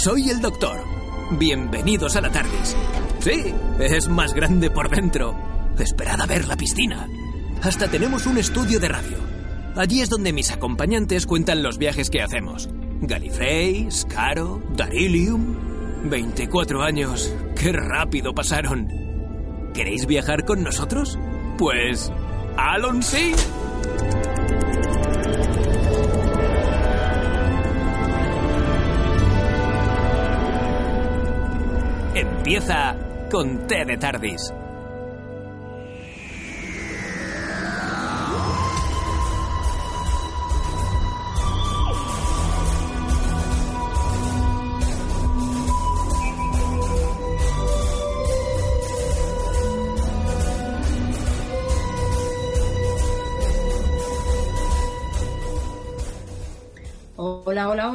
Soy el doctor. Bienvenidos a la TARDIS. Sí, es más grande por dentro. Esperad a ver la piscina. Hasta tenemos un estudio de radio. Allí es donde mis acompañantes cuentan los viajes que hacemos. Gallifrey, Scaro, Darilium. 24 años. ¡Qué rápido pasaron! ¿Queréis viajar con nosotros? Pues... ¡Alonsi! Empieza con T de Tardis.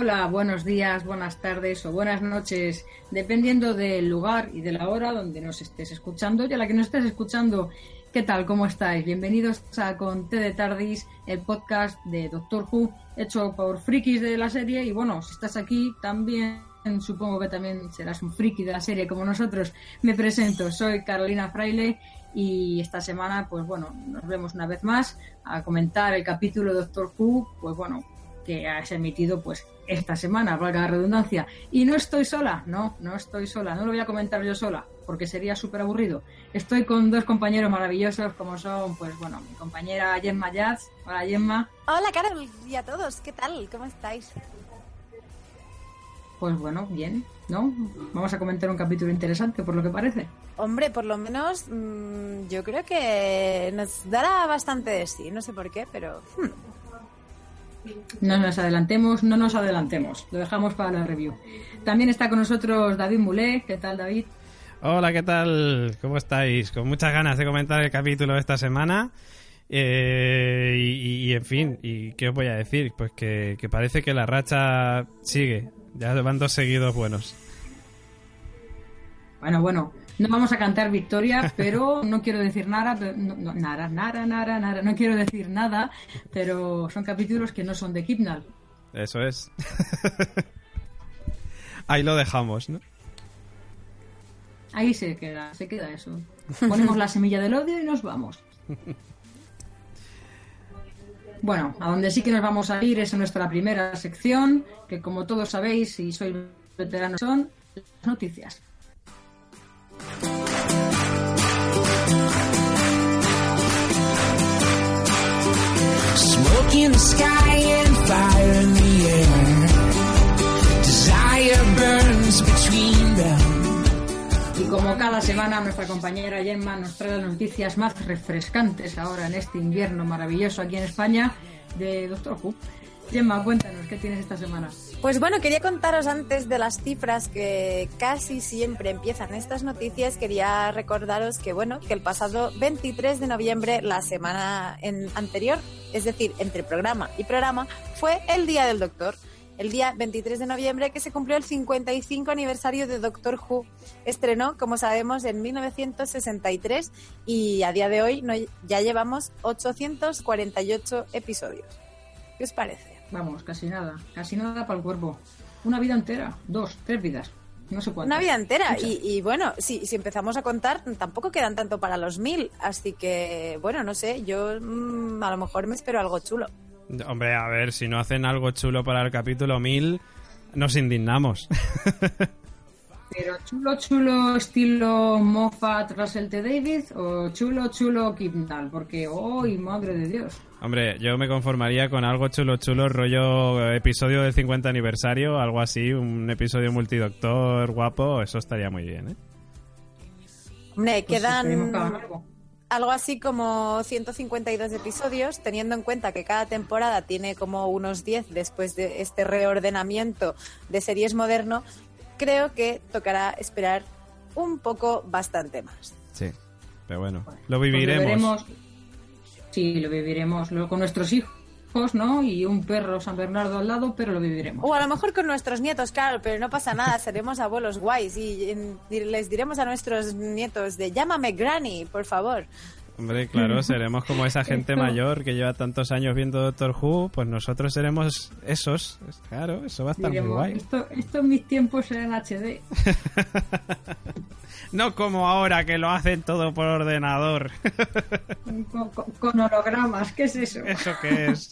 Hola, buenos días, buenas tardes o buenas noches, dependiendo del lugar y de la hora donde nos estés escuchando y a la que nos estés escuchando. ¿Qué tal? ¿Cómo estáis? Bienvenidos a Con T de Tardis, el podcast de Doctor Who, hecho por frikis de la serie. Y bueno, si estás aquí, también supongo que también serás un friki de la serie como nosotros. Me presento, soy Carolina Fraile y esta semana, pues bueno, nos vemos una vez más a comentar el capítulo Doctor Who, pues bueno, que has emitido pues esta semana, valga la redundancia. Y no estoy sola, no, no estoy sola, no lo voy a comentar yo sola, porque sería súper aburrido. Estoy con dos compañeros maravillosos como son, pues bueno, mi compañera Gemma Jazz. Hola Gemma. Hola Carol y a todos, ¿qué tal? ¿Cómo estáis? Pues bueno, bien, ¿no? Vamos a comentar un capítulo interesante, por lo que parece. Hombre, por lo menos mmm, yo creo que nos dará bastante de sí, no sé por qué, pero... Hmm. No nos adelantemos, no nos adelantemos. Lo dejamos para la review. También está con nosotros David Mulé. ¿Qué tal, David? Hola, ¿qué tal? ¿Cómo estáis? Con muchas ganas de comentar el capítulo de esta semana. Eh, y, y, en fin, ¿y qué os voy a decir? Pues que, que parece que la racha sigue. Ya van dos seguidos buenos. Bueno, bueno, no vamos a cantar victoria, pero no quiero decir nada, no, no, nada, nada, nada, nada, no quiero decir nada, pero son capítulos que no son de Kipnal. Eso es. Ahí lo dejamos, ¿no? Ahí se queda, se queda eso. Ponemos la semilla del odio y nos vamos. Bueno, a donde sí que nos vamos a ir es a nuestra primera sección, que como todos sabéis, si sois veteranos, son las noticias. Y como cada semana nuestra compañera Gemma nos trae las noticias más refrescantes ahora en este invierno maravilloso aquí en España de Doctor Who. Gemma, cuéntanos, ¿qué tienes esta semana? Pues bueno, quería contaros antes de las cifras que casi siempre empiezan estas noticias, quería recordaros que bueno, que el pasado 23 de noviembre, la semana anterior, es decir, entre programa y programa, fue el Día del Doctor. El día 23 de noviembre que se cumplió el 55 aniversario de Doctor Who. Estrenó, como sabemos, en 1963 y a día de hoy no, ya llevamos 848 episodios. ¿Qué os parece? Vamos, casi nada. Casi nada para el cuerpo. Una vida entera. Dos, tres vidas. No sé cuántas. Una vida entera. Y, y, bueno, si, si, empezamos a contar, tampoco quedan tanto para los mil. Así que, bueno, no sé. Yo mmm, a lo mejor me espero algo chulo. Hombre, a ver, si no hacen algo chulo para el capítulo mil, nos indignamos. Pero chulo, chulo estilo Moffat, Russell T. David o chulo, chulo Kipnall, porque ¡ay, madre de Dios! Hombre, yo me conformaría con algo chulo, chulo, rollo episodio del 50 aniversario, algo así, un episodio multidoctor guapo, eso estaría muy bien, ¿eh? Hombre, pues quedan algo así como 152 episodios, teniendo en cuenta que cada temporada tiene como unos 10 después de este reordenamiento de series moderno, creo que tocará esperar un poco bastante más. Sí, pero bueno, lo viviremos. Pues sí, lo viviremos lo, con nuestros hijos. ¿no? Y un perro San Bernardo al lado, pero lo viviremos. O a lo mejor con nuestros nietos, claro, pero no pasa nada, seremos abuelos guays y, y les diremos a nuestros nietos de llámame Granny, por favor. Hombre, claro, seremos como esa gente mayor que lleva tantos años viendo Doctor Who, pues nosotros seremos esos. Claro, eso va a estar muy guay. Esto, en mis tiempos era en HD. no como ahora que lo hacen todo por ordenador. con, con hologramas, ¿qué es eso? ¿Eso qué es?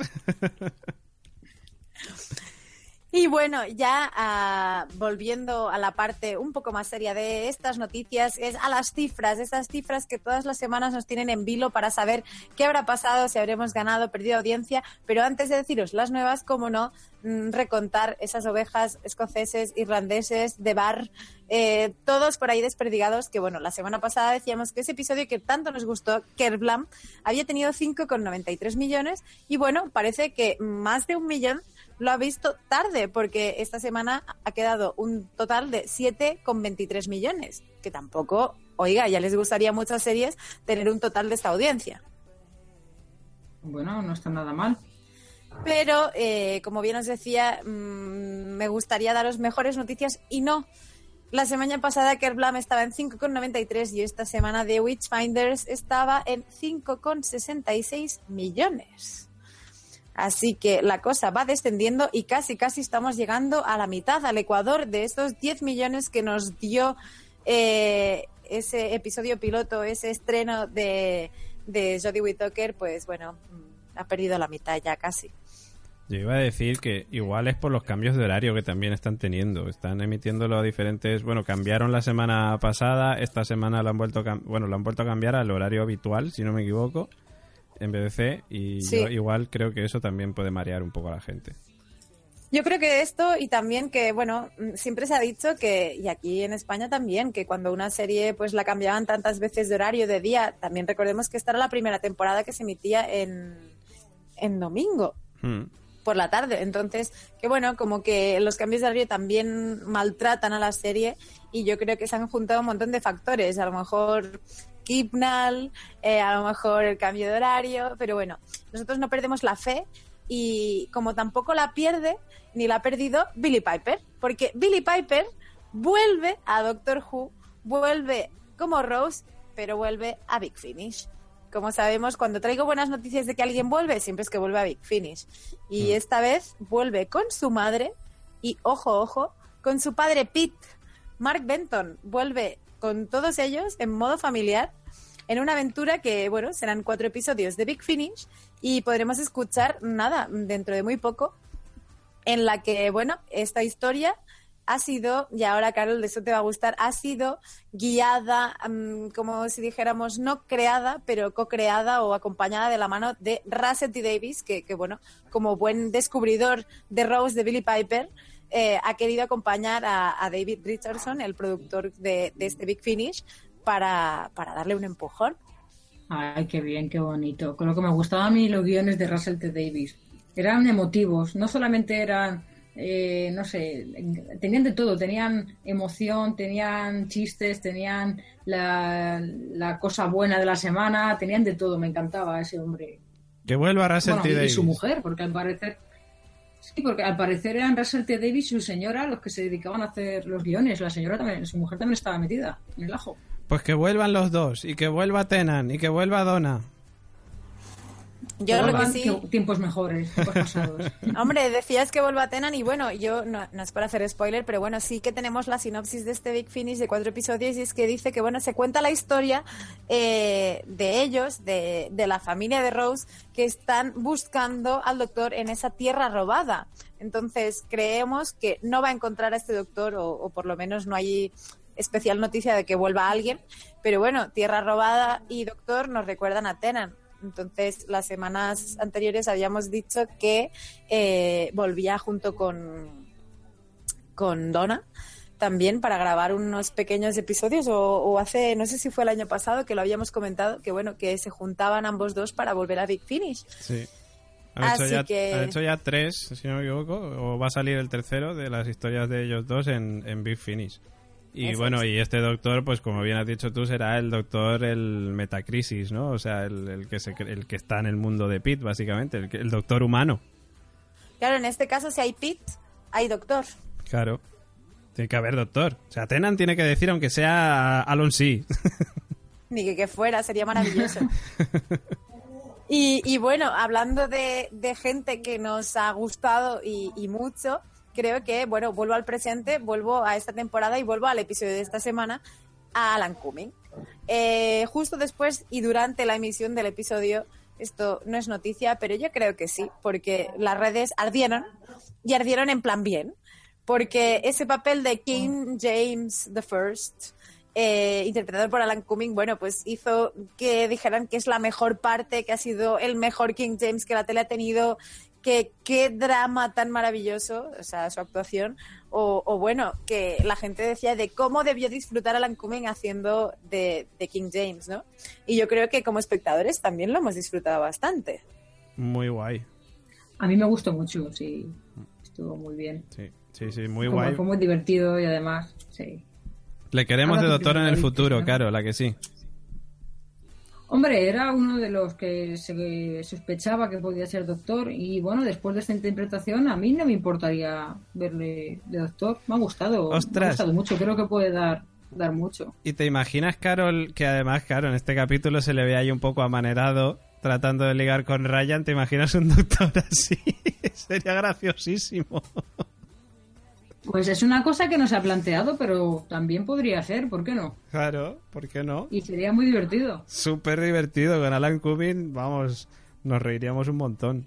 Y bueno, ya ah, volviendo a la parte un poco más seria de estas noticias, es a las cifras, estas cifras que todas las semanas nos tienen en vilo para saber qué habrá pasado, si habremos ganado, perdido audiencia. Pero antes de deciros las nuevas, cómo no, mm, recontar esas ovejas escoceses, irlandeses, de bar, eh, todos por ahí desperdigados, que bueno, la semana pasada decíamos que ese episodio que tanto nos gustó, Kerblam, había tenido 5,93 millones y bueno, parece que más de un millón lo ha visto tarde, porque esta semana ha quedado un total de 7,23 millones, que tampoco, oiga, ya les gustaría a muchas series tener un total de esta audiencia. Bueno, no está nada mal. Pero, eh, como bien os decía, mm, me gustaría daros mejores noticias y no. La semana pasada Kerblam estaba en 5,93 y esta semana The Witchfinders estaba en 5,66 millones. Así que la cosa va descendiendo y casi, casi estamos llegando a la mitad, al Ecuador, de estos 10 millones que nos dio eh, ese episodio piloto, ese estreno de, de Jodie Whittaker, pues bueno, mm, ha perdido la mitad ya casi. Yo iba a decir que igual es por los cambios de horario que también están teniendo. Están emitiéndolo a diferentes. Bueno, cambiaron la semana pasada. Esta semana lo han vuelto bueno, lo han vuelto a cambiar al horario habitual, si no me equivoco en BBC y igual creo que eso también puede marear un poco a la gente. Yo creo que esto y también que, bueno, mm, siempre se ha dicho que, y aquí en España también, que cuando una serie pues la cambiaban tantas veces de horario, de día, también recordemos que esta era la primera temporada que se emitía en, en domingo. Hmm. por la tarde. Entonces, que bueno, como que los cambios de horario también maltratan a la serie y yo creo que se han juntado un montón de factores. A lo mejor Kipnal, eh, a lo mejor el cambio de horario, pero bueno, nosotros no perdemos la fe y como tampoco la pierde ni la ha perdido Billy Piper, porque Billy Piper vuelve a Doctor Who, vuelve como Rose, pero vuelve a Big Finish. Como sabemos, cuando traigo buenas noticias de que alguien vuelve, siempre es que vuelve a Big Finish. Y mm. esta vez vuelve con su madre y, ojo, ojo, con su padre Pete. Mark Benton vuelve con todos ellos en modo familiar en una aventura que, bueno, serán cuatro episodios de Big Finish y podremos escuchar nada dentro de muy poco en la que, bueno, esta historia ha sido, y ahora Carol, de eso te va a gustar, ha sido guiada, mm, como si dijéramos, no creada, pero co-creada o acompañada de la mano de Russell T. Davis, que, bueno, como buen descubridor de Rose de Billy Piper, eh, ha querido acompañar a, David Richardson, el productor de, este Big Finish, para, darle un empujón. Ay, qué bien, qué bonito. Con lo que me gustaban a mí los guiones de Russell T. Davis. Eran emotivos, no solamente eran, eh, no sé, tenían de todo. Tenían emoción, tenían chistes, tenían la, la, cosa buena de la semana, tenían de todo. Me encantaba ese hombre. Que vuelva Russell T. Davis. Y su mujer, porque al parecer Sí, porque al parecer eran Russell T. Davis y su señora los que se dedicaban a hacer los guiones. La señora también, su mujer también estaba metida en el ajo. Pues que vuelvan los dos, y que vuelva Tenan, y que vuelva Donna. Yo creo que sí. Tiempos mejores, pasados. Hombre, decías que vuelva Tenan y bueno, yo no, es para hacer spoiler, pero bueno, sí que tenemos la sinopsis de este Big Finish de cuatro episodios y es que dice que bueno, se cuenta la historia eh, de ellos, de, de la familia de Rose, que están buscando al doctor en esa tierra robada. Entonces, creemos que no va a encontrar a este doctor o, o por lo menos no hay especial noticia de que vuelva alguien, pero bueno, Tierra Robada y Doctor nos recuerdan a Tenan. Entonces, las semanas anteriores habíamos dicho que eh, volvía junto con, con Donna también para grabar unos pequeños episodios o, hace, no sé si fue el año pasado que lo habíamos comentado, que bueno, que se juntaban ambos dos para volver a Big Finish. Sí. Han hecho, ya, han hecho, ya, tres, si no me equivoco, o va a salir el tercero de las historias de ellos dos en, en Big Finish. Y bueno, y este doctor, pues como bien has dicho tú, será el doctor el Metacrisis, ¿no? O sea, el, que, se, el que está en el mundo de Pit, básicamente, el, el doctor humano. Claro, en este caso, si hay Pit, hay doctor. Claro. Tiene que haber doctor. O sea, Tenan tiene que decir, aunque sea Alon sí. Ni que, que fuera, sería maravilloso. y, y, bueno, hablando de, de, gente que nos ha gustado y, y, mucho, creo que, bueno, vuelvo al presente, vuelvo a esta temporada y vuelvo al episodio de esta semana, a Alan Cumming. Eh, justo después y durante la emisión del episodio, esto no es noticia, pero yo creo que sí, porque las redes ardieron y ardieron en plan bien, porque ese papel de King James I, eh, interpretado por Alan Cumming, bueno, pues hizo que dijeran que es la mejor parte, que ha sido el mejor King James que la tele ha tenido, que qué drama tan maravilloso, o sea, su actuación, o, o, bueno, que la gente decía de cómo debió disfrutar Alan Cumming haciendo de, de, King James, ¿no? Y yo creo que como espectadores también lo hemos disfrutado bastante. Muy guay. A mí me gustó mucho, sí, estuvo muy bien. Sí, sí, sí muy Como guay. Fue muy divertido y además, sí. Le queremos Ahora de doctor en el futuro, claro, la que sí. Hombre, era uno de los que se sospechaba que podía ser doctor y bueno, después de esta interpretación a mí no me importaría verle de doctor. Me ha gustado, me ha Ostras. gustado mucho, creo que puede dar dar mucho. Y te imaginas, Carol, que además, claro, en este capítulo se le ve ahí un poco amanerado tratando de ligar con Ryan. ¿Te imaginas un doctor así? Sería graciosísimo. Pues es una cosa que no se ha planteado, pero también podría ser, ¿por qué no? Claro, ¿por qué no? Y sería muy divertido. Súper divertido con Alan Cumming. Vamos, nos reiríamos un montón.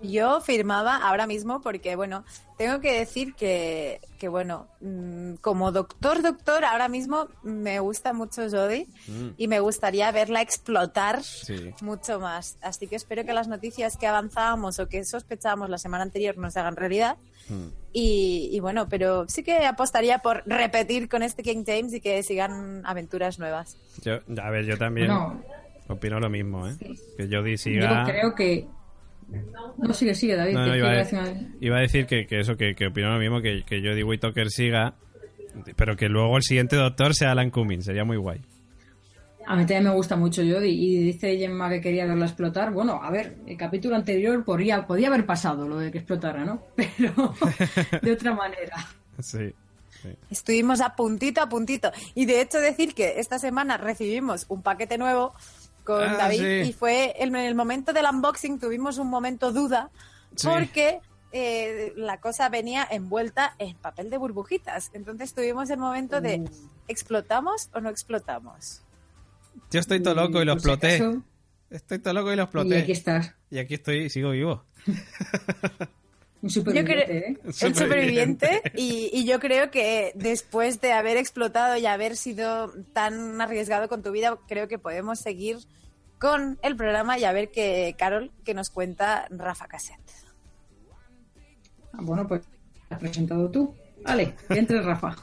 Yo firmaba ahora mismo porque, bueno, tengo que decir que, que bueno, mm, como doctor, doctor, ahora mismo me gusta mucho Jodie Mm. y me gustaría verla explotar Sí. mucho más. Así que espero que las noticias que avanzábamos o que sospechábamos la semana anterior no se hagan realidad. Mm. Y, y bueno, pero sí que apostaría por repetir con este King James y que sigan aventuras nuevas. Yo, a ver, yo también No, opino lo mismo, ¿eh? Que Jodie yo siga... creo que... No, sigue, sigue, David. No, que no, es iba, que a, iba a decir- iba a decir que, que eso, que, que opino lo mismo, que, que Jodie Whittaker siga, pero que luego el siguiente doctor sea Alan Cumming, sería muy guay. A mí también me gusta mucho Jodie y dice Gemma que quería verla explotar. Bueno, a ver, el capítulo anterior podría, podía haber pasado lo de que explotara, ¿no? Pero de otra manera. Sí. Estuvimos a puntito, a puntito. Y de hecho decir que esta semana recibimos un paquete nuevo con Ah, David sí. y fue en el momento del unboxing tuvimos un momento duda Sí. porque eh, la cosa venía envuelta en papel de burbujitas. Entonces tuvimos el momento de ¿explotamos o no explotamos? Yo estoy todo loco y lo Por si exploté. Estoy todo loco y lo y exploté. aquí estás. Y aquí estoy y sigo vivo. Un Yo superviviente, creo- ¿eh? El Superviviente. y, y yo creo que después de haber explotado y haber sido tan arriesgado con tu vida, creo que podemos seguir con el programa y a ver que Carol que nos cuenta Rafa Cassette. Ah, Bueno, pues has presentado tú. Vale, entre Rafa.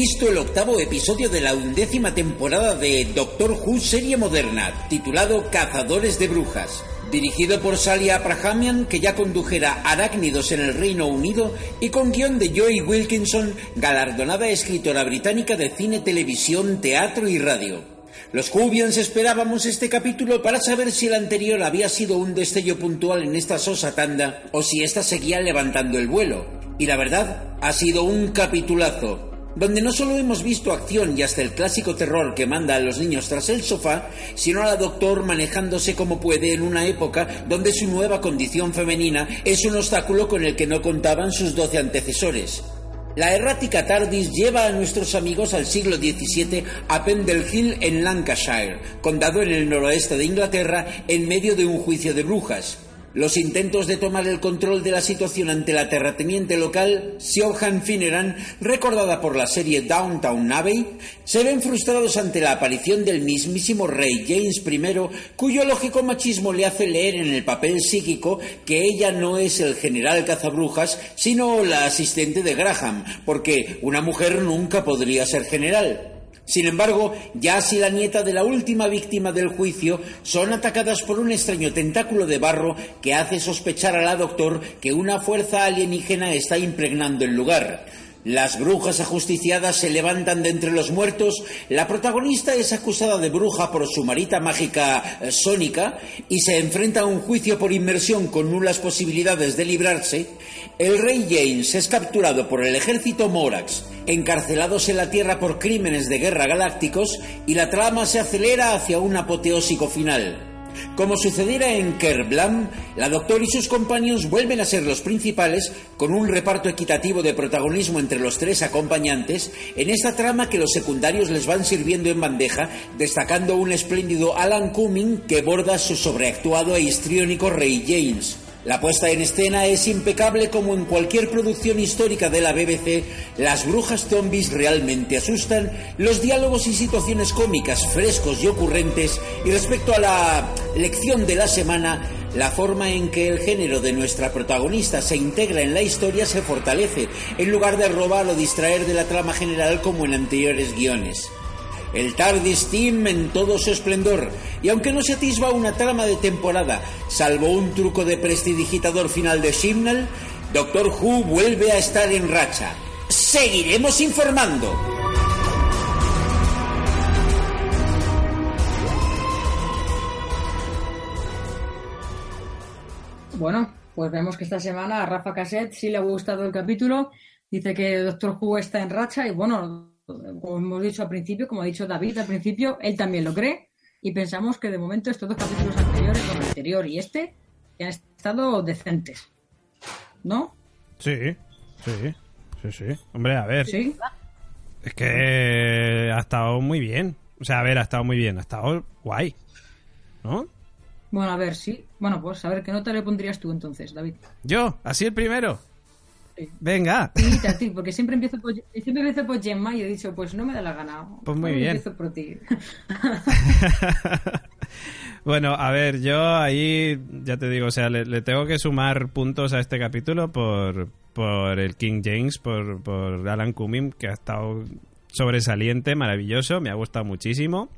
Visto el octavo episodio de la undécima temporada de Doctor Who serie moderna, titulado Cazadores de Brujas, dirigido por Sally Abrahamian, que ya condujera Arácnidos en el Reino Unido, y con guion de Joy Wilkinson, galardonada escritora británica de cine, televisión, teatro y radio. Los Whovians esperábamos este capítulo para saber si el anterior había sido un destello puntual en esta sosa tanda o si ésta seguía levantando el vuelo. Y la verdad, ha sido un capitulazo, donde no solo hemos visto acción y hasta el clásico terror que manda a los niños tras el sofá, sino a la doctor manejándose como puede en una época donde su nueva condición femenina es un obstáculo con el que no contaban sus doce antecesores. La errática TARDIS lleva a nuestros amigos al siglo XVII a Pendle Hill en Lancashire, condado en el noroeste de Inglaterra, en medio de un juicio de brujas. Los intentos de tomar el control de la situación ante la terrateniente local, Siobhan Finneran, recordada por la serie Downtown Abbey, se ven frustrados ante la aparición del mismísimo rey James I, cuyo lógico machismo le hace leer en el papel psíquico que ella no es el general cazabrujas, sino la asistente de Graham, porque una mujer nunca podría ser general. Sin embargo, Jazz y la nieta de la última víctima del juicio son atacadas por un extraño tentáculo de barro que hace sospechar a la doctor que una fuerza alienígena está impregnando el lugar. Las brujas ajusticiadas se levantan de entre los muertos, la protagonista es acusada de bruja por su marita mágica eh, sónica y se enfrenta a un juicio por inmersión con nulas posibilidades de librarse, el rey James es capturado por el ejército Morax, encarcelados en la Tierra por crímenes de guerra galácticos y la trama se acelera hacia un apoteósico final. Como sucediera en Kerblam, la Doctor y sus compañeros vuelven a ser los principales, con un reparto equitativo de protagonismo entre los tres acompañantes, en esta trama que los secundarios les van sirviendo en bandeja, destacando un espléndido Alan Cumming que borda su sobreactuado e histriónico Rey James. La puesta en escena es impecable como en cualquier producción histórica de la BBC, las brujas zombies realmente asustan, los diálogos y situaciones cómicas frescos y ocurrentes, y respecto a la lección de la semana, la forma en que el género de nuestra protagonista se integra en la historia se fortalece, en lugar de robar o distraer de la trama general como en anteriores guiones el TARDIS Team en todo su esplendor, y aunque no se atisba una trama de temporada, salvo un truco de prestidigitador final de Shimnal, Doctor Who vuelve a estar en racha. Seguiremos informando. Bueno, pues vemos que esta semana a Rafa Cassette sí le ha gustado el capítulo. Dice que Doctor Who está en racha y bueno, como hemos dicho al principio, como ha dicho David al principio, él también lo cree y pensamos que de momento estos dos capítulos anteriores, el anterior y este, han estado decentes. ¿No? Sí, sí, sí, sí. Hombre, a ver. Sí. Es que ha estado muy bien. O sea, a ver, ha estado muy bien, ha estado guay. ¿No? Bueno, a ver, sí. Bueno, pues a ver, ¿qué nota le pondrías tú entonces, David? ¿Yo? ¿Así el primero? Venga. Sí, porque siempre empiezo por, siempre empiezo por Gemma y he dicho, pues no me da la gana. Pues muy bien. Empiezo por ti. bueno, a ver, yo ahí ya te digo, o sea, le, tengo que sumar puntos a este capítulo por, por el King James, por, por Alan Cumming, que ha estado sobresaliente, maravilloso, me ha gustado muchísimo.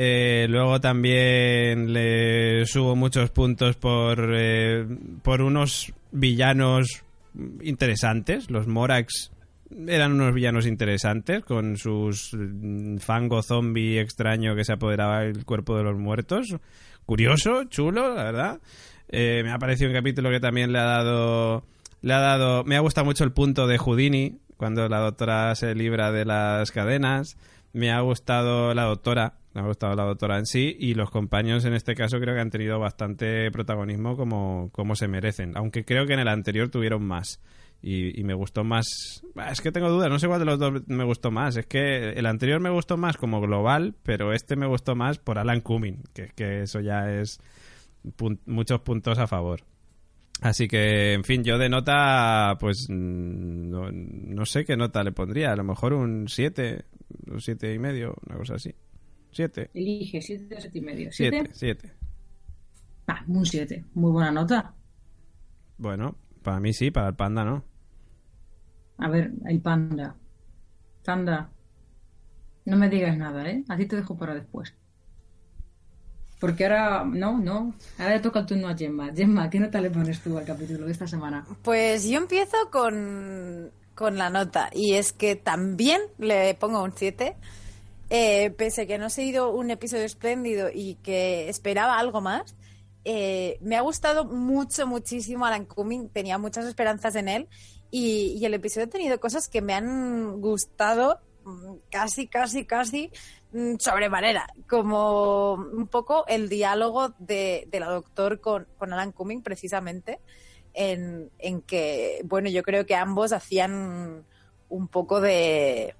Eh, luego también le subo muchos puntos por, eh, por unos villanos interesantes. Los Morax eran unos villanos interesantes con sus mm, fango zombie extraño que se apoderaba del cuerpo de los muertos. Curioso, chulo, la verdad. Eh, me ha parecido un capítulo que también le ha dado le ha dado me ha gustado mucho el punto de Houdini cuando la doctora se libra de las cadenas. Me ha gustado la doctora me ha gustado la doctora en sí y los compañeros en este caso creo que han tenido bastante protagonismo como, como se merecen, aunque creo que en el anterior tuvieron más. Y, me gustó más. Es que tengo dudas, no sé cuál de los dos me gustó más. Es que el anterior me gustó más como global, pero este me gustó más por Alan Cumming, que, que eso ya es muchos puntos a favor. Así que, en fin, yo de nota, pues no, no sé qué nota le pondría. A lo mejor un 7, un 7 y medio, una cosa así. Siete. Elige, siete o siete y medio. ¿Siete? Siete. Ah, un siete. Muy buena nota. Bueno, para mí sí, para el panda no. A ver, el panda. Panda. No me digas nada, ¿eh? Así te dejo para después. Porque ahora, no, no. Ahora le toca el turno a Gemma. Gemma, ¿qué nota le pones tú al capítulo de esta semana? Pues yo empiezo con, con la nota. Y es que también le pongo un 7 eh, pese a que no ha sido un episodio espléndido y que esperaba algo más, eh, me ha gustado mucho, muchísimo Alan Cumming, tenía muchas esperanzas en él y, el episodio ha tenido cosas que me han gustado mm, casi, casi, casi sobremanera, como un poco el diálogo de, la doctor con, con Alan Cumming precisamente, en, en que, bueno, yo creo que ambos hacían un poco de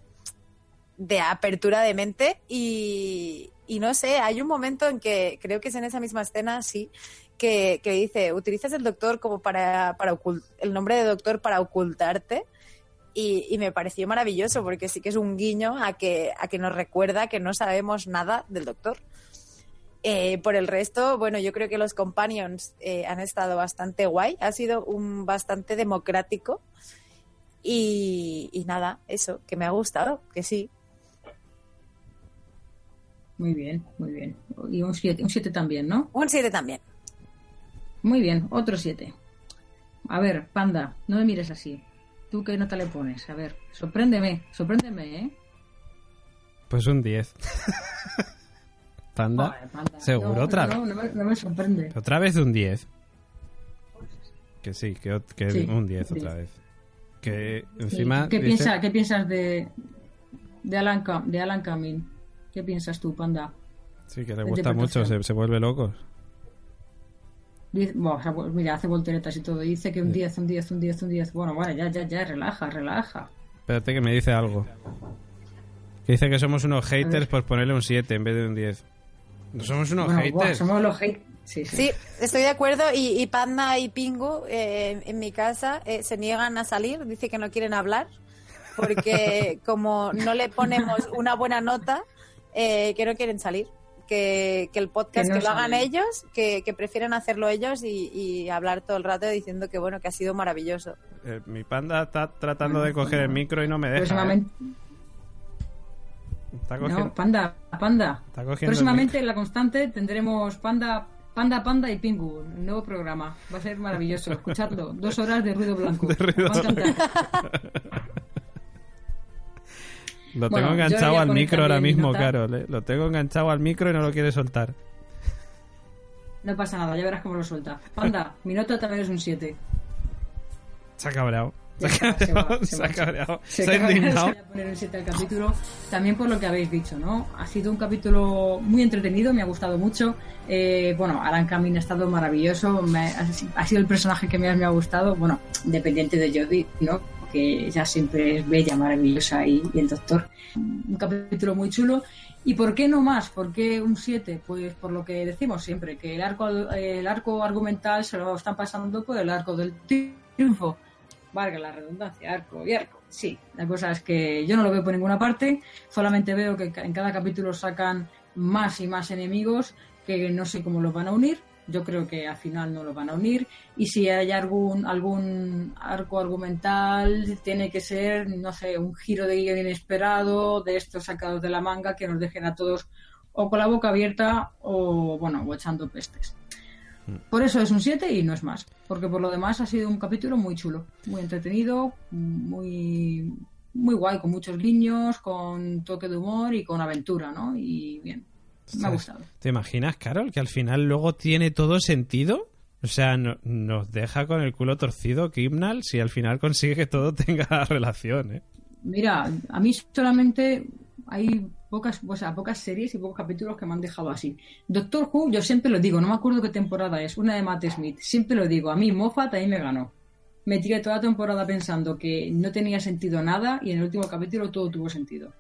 de apertura de mente y, no sé, hay un momento en que creo que es en esa misma escena, sí, que, dice, utilizas el doctor como para, para el nombre de doctor para ocultarte y, me pareció maravilloso porque sí que es un guiño a que, a que nos recuerda que no sabemos nada del doctor. Eh, por el resto, bueno, yo creo que los companions eh, han estado bastante guay, ha sido un bastante democrático y, y nada, eso, que me ha gustado, que sí, Muy bien, muy bien. Y un 7, un 7 también, ¿no? Un 7 también. Muy bien, otro 7. A ver, Panda, no me mires así. ¿Tú qué nota le pones? A ver, sorpréndeme, sorpréndeme, ¿eh? Pues un 10. Panda. Joder, Panda. ¿Seguro No, otra no, vez? No, me, no me sorprende. Otra vez un 10. Que sí, que, ot- que Sí, un 10 un otra 10. vez. Que ¿Y encima. ¿Qué, dice- piensa- ¿Qué piensas de, de, Alan, Cam- de Alan Cumming? ¿Qué piensas tú, Panda? Sí, que le gusta mucho, se, se vuelve loco. Dice- bueno, pues mira, hace volteretas y todo. Dice que un 10, un 10, un 10, un 10. Bueno, vale, ya, ya, ya, relaja, relaja. Espérate que me dice algo. Que dice que somos unos haters por ponerle un 7 en vez de un 10. No somos unos Bueno, haters. somos los hate. Sí, sí. Sí, estoy de acuerdo. Y, y Panda y Pingu eh, en mi casa eh, se niegan a salir, dice que no quieren hablar, porque como no le ponemos una buena nota, eh, que no quieren salir. Que, que el podcast Que lo hagan ellos, que, que prefieren hacerlo ellos y, y hablar todo el rato diciendo que bueno, que ha sido maravilloso. Eh, mi panda está tratando de coger el micro y no me deja. Próximamente, ¿eh? Está cogiendo. no, panda, panda. Está cogiendo el Próximamente en la constante tendremos panda, panda, panda y pingu, un nuevo programa. Va a ser maravilloso. Escuchadlo. Dos horas de ruido blanco. De ruido encantar. Lo tengo enganchado al micro ahora mismo. Carol. ¿eh? Lo tengo enganchado al micro y no lo quiere soltar. No pasa nada, ya verás cómo lo suelta. Panda, mi nota también es un 7. Se ha cabreado. Se ha cabreado. se ha cabreado. Se ha indignado. poner un 7 al capítulo. También por lo que habéis dicho, ¿no? Ha sido un capítulo muy entretenido, me ha gustado mucho. Eh, bueno, Alan Cumming ha estado maravilloso. me- ha, ha sido el personaje que más me ha gustado. Bueno, dependiente de Jodie, ¿no? Que ella siempre es bella, maravillosa y, y el doctor. Un capítulo muy chulo. ¿Y por qué no más? ¿Por qué un 7? Pues por lo que decimos siempre, que el arco, el arco argumental se lo están pasando por el arco del triunfo valga la redundancia, arco y arco. Sí, la cosa es que yo no lo veo por ninguna parte, solamente veo que en cada capítulo sacan más y más enemigos que no sé cómo los van a unir. Yo creo que al final no los van a unir. Y si hay algún, algún arco argumental, tiene que ser, no sé, un giro de guion inesperado de estos sacados de la manga que nos dejen a todos o con la boca abierta o, bueno, o echando pestes. Por eso es un 7 y no es más. Porque por lo demás ha sido un capítulo muy chulo, muy entretenido, muy, muy guay, con muchos guiños, con toque de humor y con aventura, ¿no? Y bien, me ha gustado. ¿Te imaginas, Carol, que al final luego tiene todo sentido? O sea, no- nos deja con el culo torcido Kimnal si al final consigue que todo tenga relación, ¿eh? Mira, a mí solamente hay pocas, o sea, pocas series y pocos capítulos que me han dejado así. Doctor Who, yo siempre lo digo, no me acuerdo qué temporada es, una de Matt Smith, siempre lo digo, a mí Moffat ahí me ganó. Me tiré toda la temporada pensando que no tenía sentido nada y en el último capítulo todo tuvo sentido.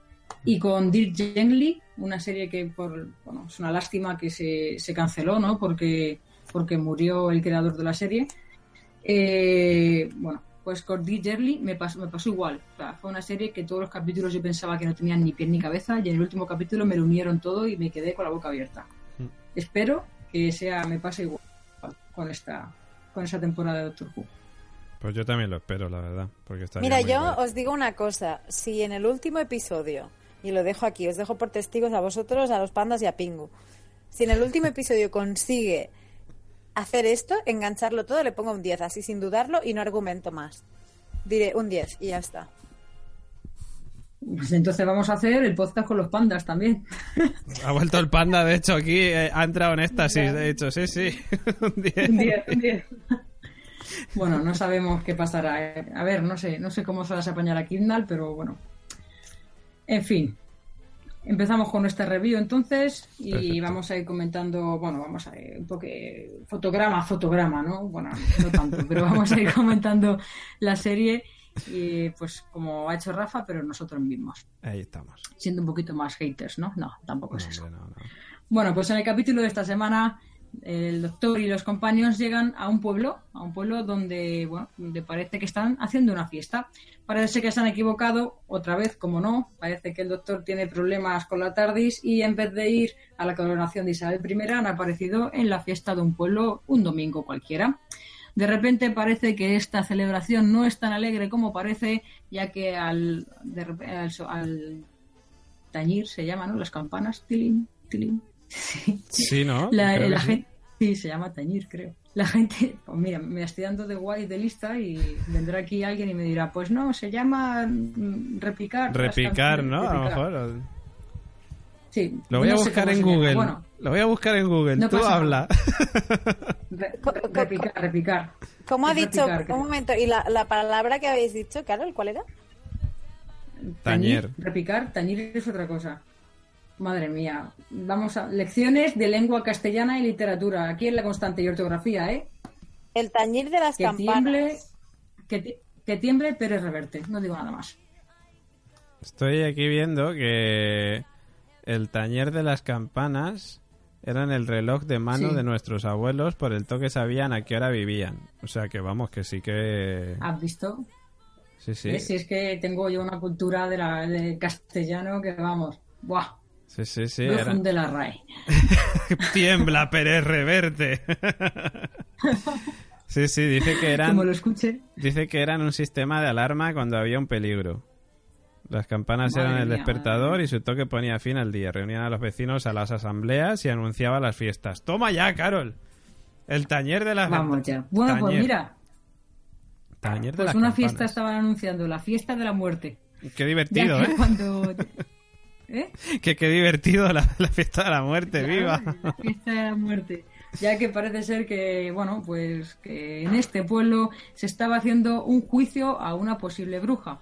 Y con Dirk Gently, una serie que por, bueno, es una lástima que se, se canceló, ¿no? Porque, porque murió el creador de la serie. Eh, bueno, pues con Dirk Gently me pasó, me pasó igual. O sea, fue una serie que todos los capítulos yo pensaba que no tenían ni pie ni cabeza y en el último capítulo me lo unieron todo y me quedé con la boca abierta. Mm. Espero que sea me pase igual con esta con esa temporada de Doctor Who. Pues yo también lo espero, la verdad. Porque Mira, yo os digo una cosa. Si en el último episodio, y lo dejo aquí, os dejo por testigos a vosotros, a los pandas y a Pingu. Si en el último episodio consigue hacer esto, engancharlo todo, le pongo un 10, así sin dudarlo, y no argumento más. Diré un 10 y ya está. Pues entonces vamos a hacer el podcast con los pandas también. Ha vuelto el panda, de hecho, aquí eh, ha entrado en éxtasis. De hecho, sí, sí. Un diez. Un diez, un diez. Bueno, no sabemos qué pasará. eh. A ver, no sé, no sé cómo se las apañar a Kindle, pero bueno. En fin. Empezamos con nuestra review entonces y Perfecto. vamos a ir comentando, bueno, vamos a ir un poco fotograma a fotograma, ¿no? Bueno, no tanto, pero vamos a ir comentando la serie y pues como ha hecho Rafa, pero nosotros mismos, Ahí estamos. siendo un poquito más haters, ¿no? No, tampoco es eso. hombre, no, no. Bueno, pues en el capítulo de esta semana, el doctor y los compañeros llegan a un pueblo, a un pueblo donde, bueno, donde parece que están haciendo una fiesta. Parece que se han equivocado, otra vez, como no, parece que el doctor tiene problemas con la TARDIS y en vez de ir a la coronación de Isabel I han aparecido en la fiesta de un pueblo un domingo cualquiera. De repente parece que esta celebración no es tan alegre como parece, ya que al, de al, tañir se llama, ¿no? Las campanas, tilín, tilín. Sí. Sí, ¿no? La, sí. gente, sí, se llama tañir, creo. La gente, pues mira, me estoy dando de guay de lista y vendrá aquí alguien y me dirá, pues no, se llama mm, repicar. las Repicar, ¿no? A lo. Sí, Lo voy a no buscar en. Google. Bueno, Lo voy a buscar en Google. No Tú habla. re- Co- re- co- repicar, repicar. ¿Cómo ha dicho? Un momento, ¿y la, la palabra que habéis dicho, Carol, cuál era? Tañer. Repicar, tañir es otra cosa. Madre mía. Vamos a lecciones de lengua castellana y literatura. Aquí en la constante y ortografía, ¿eh? El tañir de las Que campanas. tiemble, que, ti- que tiemble Pérez Reverte. No digo nada más. Estoy aquí viendo que el tañer de las campanas eran el reloj de mano Sí. de nuestros abuelos, por el toque sabían a qué hora vivían. O sea que vamos, que sí que... ¿Has visto? Sí, sí. Si es que tengo yo una cultura de la, de castellano que vamos. ¡Buah! Sí, sí, sí. Eran- de la RAE. Tiembla, Pérez Reverte. sí, sí, dice que eran... Como lo escuche. Dice que eran un sistema de alarma cuando había un peligro. Las campanas Madre eran el mía, despertador madre y su toque ponía fin al día. Reunían a los vecinos a las asambleas y anunciaba las fiestas. ¡Toma ya, Carol! El tañer de las Vamos ya. Bueno, pues mira, Tañer de pues las una campanas. fiesta estaban anunciando, la fiesta de la muerte. Qué divertido, ¿eh? cuando... ¿Eh? Que qué divertido la, la fiesta de la muerte, viva. La fiesta de la muerte. Ya que parece ser que, bueno, pues que en este pueblo se estaba haciendo un juicio a una posible bruja.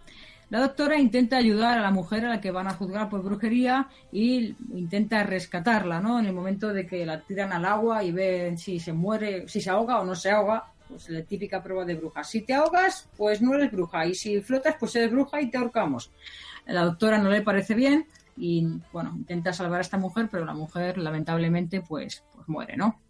La doctora intenta ayudar a la mujer a la que van a juzgar por brujería y intenta rescatarla, ¿no? En el momento de que la tiran al agua y ven si se muere, si se ahoga o no se ahoga, pues la típica prueba de bruja. Si te ahogas, pues no eres bruja y si flotas, pues eres bruja y te ahorcamos. A la doctora no le parece bien y bueno, intenta salvar a esta mujer, pero la mujer lamentablemente pues, pues muere, ¿no?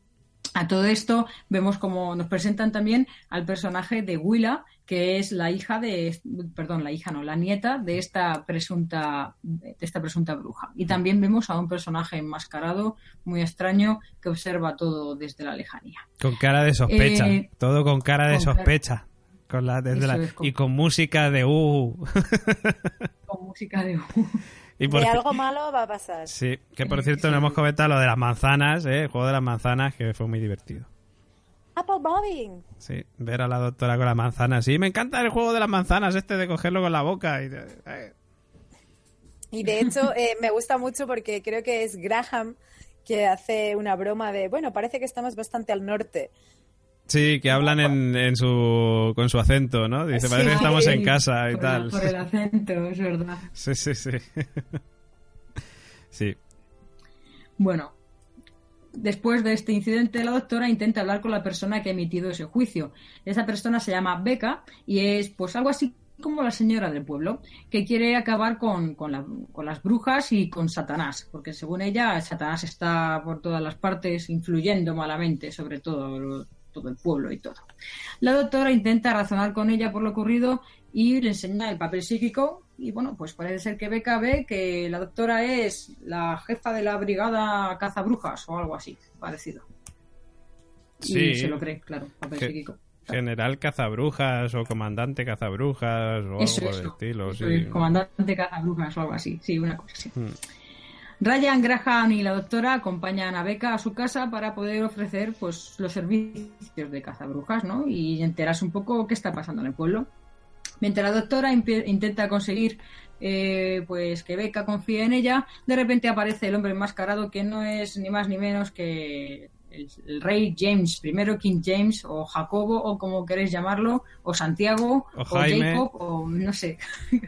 A todo esto vemos como nos presentan también al personaje de Willa, que es la hija de, perdón, la hija no, la nieta de esta presunta, de esta presunta bruja. Y también vemos a un personaje enmascarado, muy extraño, que observa todo desde la lejanía. Con cara de sospecha. Eh, Todo con cara de con sospecha. Con la, desde la- con- Y con música de uh. Con música de y por De algo malo va a pasar. Sí, que por cierto no hemos comentado lo de las manzanas, ¿eh? el juego de las manzanas, que fue muy divertido. Apple bobbing. Sí, ver a la doctora con las manzanas. Sí, me encanta el juego de las manzanas, este de cogerlo con la boca. Y, eh, Y de hecho, eh, me gusta mucho porque creo que es Graham que hace una broma de, bueno, parece que estamos bastante al norte. Sí, que hablan en, en su, con su acento, ¿no? Dice, parece que Sí, estamos en casa y por tal. el- por el acento, es verdad. Sí, sí, sí. Sí, Bueno, después de este incidente, la doctora intenta hablar con la persona que ha emitido ese juicio. Esa persona se llama Becca y es pues algo así como la señora del pueblo, que quiere acabar con, con la- con las brujas y con Satanás, porque según ella, Satanás está por todas las partes influyendo malamente sobre todo, todo el pueblo y todo. La doctora intenta razonar con ella por lo ocurrido y le enseña el papel psíquico y bueno, pues parece ser que Becca ve que la doctora es la jefa de la brigada cazabrujas o algo así, parecido. Sí. Y se lo cree, claro, papel Que- psíquico. general cazabrujas o comandante cazabrujas o Eso, algo por el estilo. Eso sí. comandante cazabrujas o algo así, sí, una cosa así. Hmm. Ryan Graham y la doctora acompañan a Becca a su casa para poder ofrecer pues los servicios de cazabrujas, ¿no? Y enterarse un poco qué está pasando en el pueblo. Mientras la doctora intenta conseguir eh, pues que Becca confíe en ella, de repente aparece el hombre enmascarado que no es ni más ni menos que el, el rey James, primero King James o Jacobo o como queréis llamarlo, o Santiago O o, Jaime. Jacob o no sé.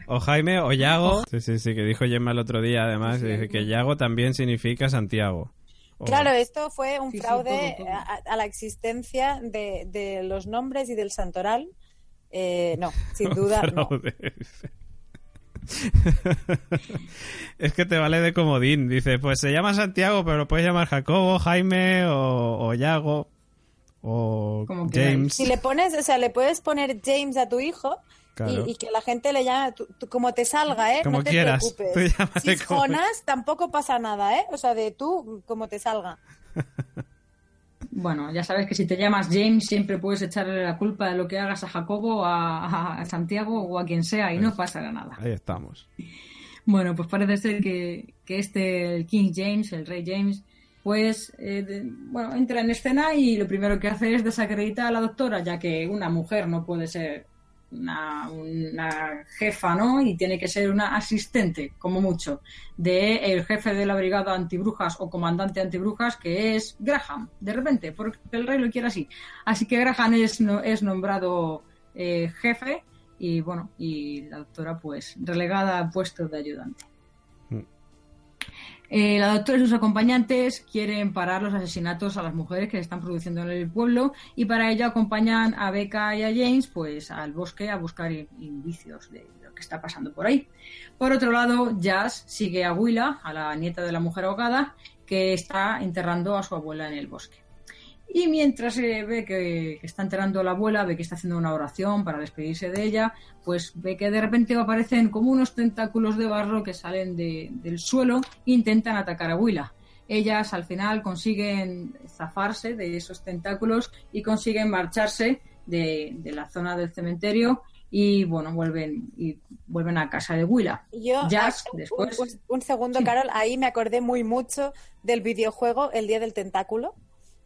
O Jaime o Yago. Sí, sí, sí, que dijo Gemma el otro día, además, Sí, que Yago también significa Santiago. O- Claro, esto fue un Sí, sí, fraude todo, todo. A, a la existencia de, de los nombres y del santoral. Eh, no, sin duda no. Es que te vale de comodín. Dice, pues se llama Santiago, pero lo puedes llamar Jacobo, Jaime o, o Yago o. James. Si le pones, o sea, le puedes poner James a tu hijo Claro. y, y que la gente le llame tú- tú- como te salga, ¿eh? Como no te quieras. preocupes. Si es como- Jonas, tampoco pasa nada, ¿eh? O sea, de tú, como te salga. Bueno, ya sabes que si te llamas James siempre puedes echarle la culpa de lo que hagas a Jacobo, a, Santiago o a quien sea y no pasará nada. Ahí estamos. Bueno, pues parece ser que, que este, el King James, el rey James, pues eh, de- bueno, entra en escena y lo primero que hace es desacreditar a la doctora, ya que una mujer no puede ser una, una jefa, ¿no? Y tiene que ser una asistente, como mucho, de el jefe de la brigada antibrujas o comandante antibrujas, que es Graham, de repente, porque el rey lo quiere así. Así que Graham es, no- es nombrado eh, jefe y bueno, y la doctora pues relegada a puesto de ayudante. Eh, la doctora y sus acompañantes quieren parar los asesinatos a las mujeres que se están produciendo en el pueblo y para ello acompañan a Becca y a James pues al bosque a buscar in- indicios de lo que está pasando por ahí. Por otro lado, Jazz sigue a Willa, a la nieta de la mujer ahogada, que está enterrando a su abuela en el bosque. Y mientras se ve que, que está enterrando a la abuela, ve que está haciendo una oración para despedirse de ella, pues ve que de repente aparecen como unos tentáculos de barro que salen de- del suelo e intentan atacar a Willa. Ellas al final consiguen zafarse de esos tentáculos y consiguen marcharse de, de la zona del cementerio y bueno, vuelven, y vuelven a casa de Willa. Yo, Jazz, un- después. Un, un segundo, Sí. Carol, ahí me acordé muy mucho del videojuego El Día del Tentáculo.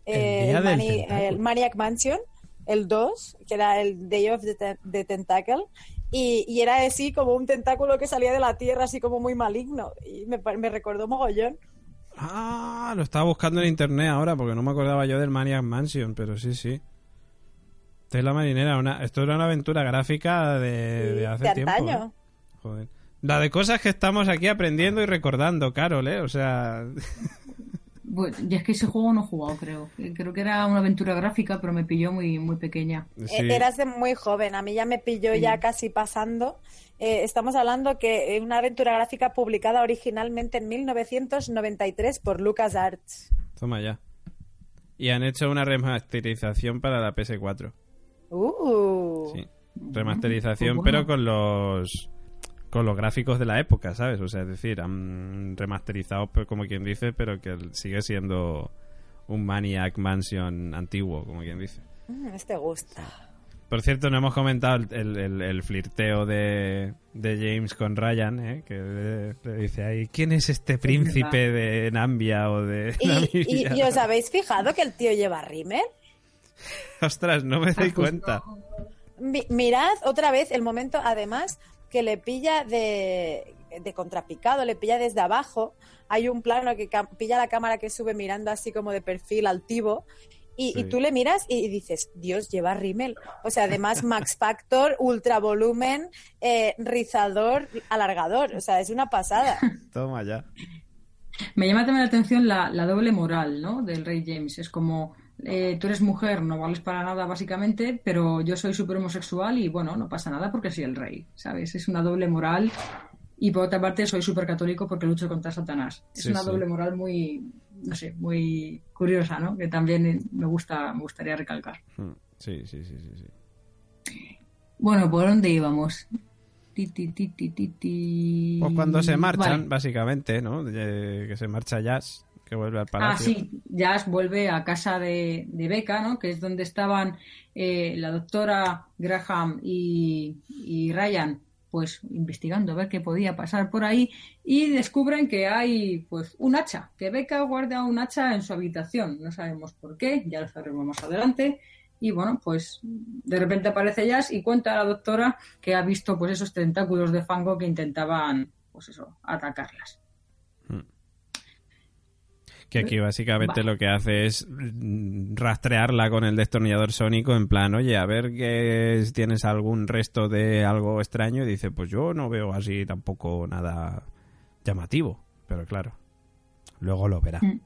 El eh, Mani- el Maniac Mansion, el 2, que era el Day of the, Ten- the Tentacle. Y, y era así como un tentáculo que salía de la tierra, así como muy maligno. Y me, recordó mogollón. Ah, lo estaba buscando en internet ahora porque no me acordaba yo del Maniac Mansion, pero sí, sí. Tela marinera, una, esto era una aventura gráfica de, de hace de tiempo. ¿eh? Joder. La de cosas que estamos aquí aprendiendo y recordando, Carol, ¿eh? O sea, Bueno, y es que ese juego no he jugado, creo. Creo que era una aventura gráfica, pero me pilló muy, muy pequeña. Eh, sí. Eras de muy joven, a mí ya me pilló Sí. ya casi pasando. Eh, estamos hablando que eh, una aventura gráfica publicada originalmente en 1993 por LucasArts. Toma ya. Y han hecho una remasterización para la PS4. Uh. Sí. Remasterización, Pues bueno. pero con los con los gráficos de la época, ¿sabes? O sea, es decir, han remasterizado, como quien dice, pero que sigue siendo un Maniac Mansion antiguo, como quien dice. Mm, este gusta. Por cierto, no hemos comentado el, el- el- flirteo de, de James con Ryan, ¿eh? que le, le dice ahí, ¿quién es este príncipe de Nambia o de ¿Y, y, Namibia? y os habéis fijado que el tío lleva rímel? Ostras, no me doy cuenta. Mi- mirad otra vez el momento, además, que le pilla de, de contrapicado, le pilla desde abajo. Hay un plano que pilla la cámara que sube mirando así como de perfil altivo. Y, y Sí. tú le miras y dices, Dios, lleva rímel. O sea, además, Max Factor, ultra volumen, eh, rizador, alargador. O sea, es una pasada. Toma ya. Me llama también la atención la, la doble moral, ¿no? Del rey James. Es como, eh, tú eres mujer, no vales para nada básicamente, pero yo soy súper homosexual y bueno, no pasa nada porque soy el rey, ¿sabes? Es una doble moral. Y por otra parte soy súper católico porque lucho contra Satanás. Es Sí, una sí. doble moral muy, no sé, muy curiosa, ¿no? Que también me gusta, me gustaría recalcar. Mm, Sí, sí, sí, sí. sí. Bueno, ¿por dónde íbamos? Ti, ti, ti, ti, ti, ti. Pues cuando se marchan, Vale. básicamente, ¿no? Eh, que se marcha Jazz, que vuelve al Ah, palacio. sí, Jazz vuelve a casa de, de Becca, ¿no? Que es donde estaban eh, la doctora Graham y, y Ryan, pues investigando a ver qué podía pasar por ahí y descubren que hay, pues, un hacha, que Becca guarda un hacha en su habitación. No sabemos por qué, ya lo sabremos más adelante. Y bueno, pues de repente aparece Jazz y cuenta a la doctora que ha visto pues esos tentáculos de fango que intentaban, pues eso, atacarlas. Que aquí básicamente Vale. lo que hace es rastrearla con el destornillador sónico en plan, oye, a ver que es- tienes algún resto de algo extraño y dice, pues yo no veo así tampoco nada llamativo, pero claro, luego lo verá. Mm.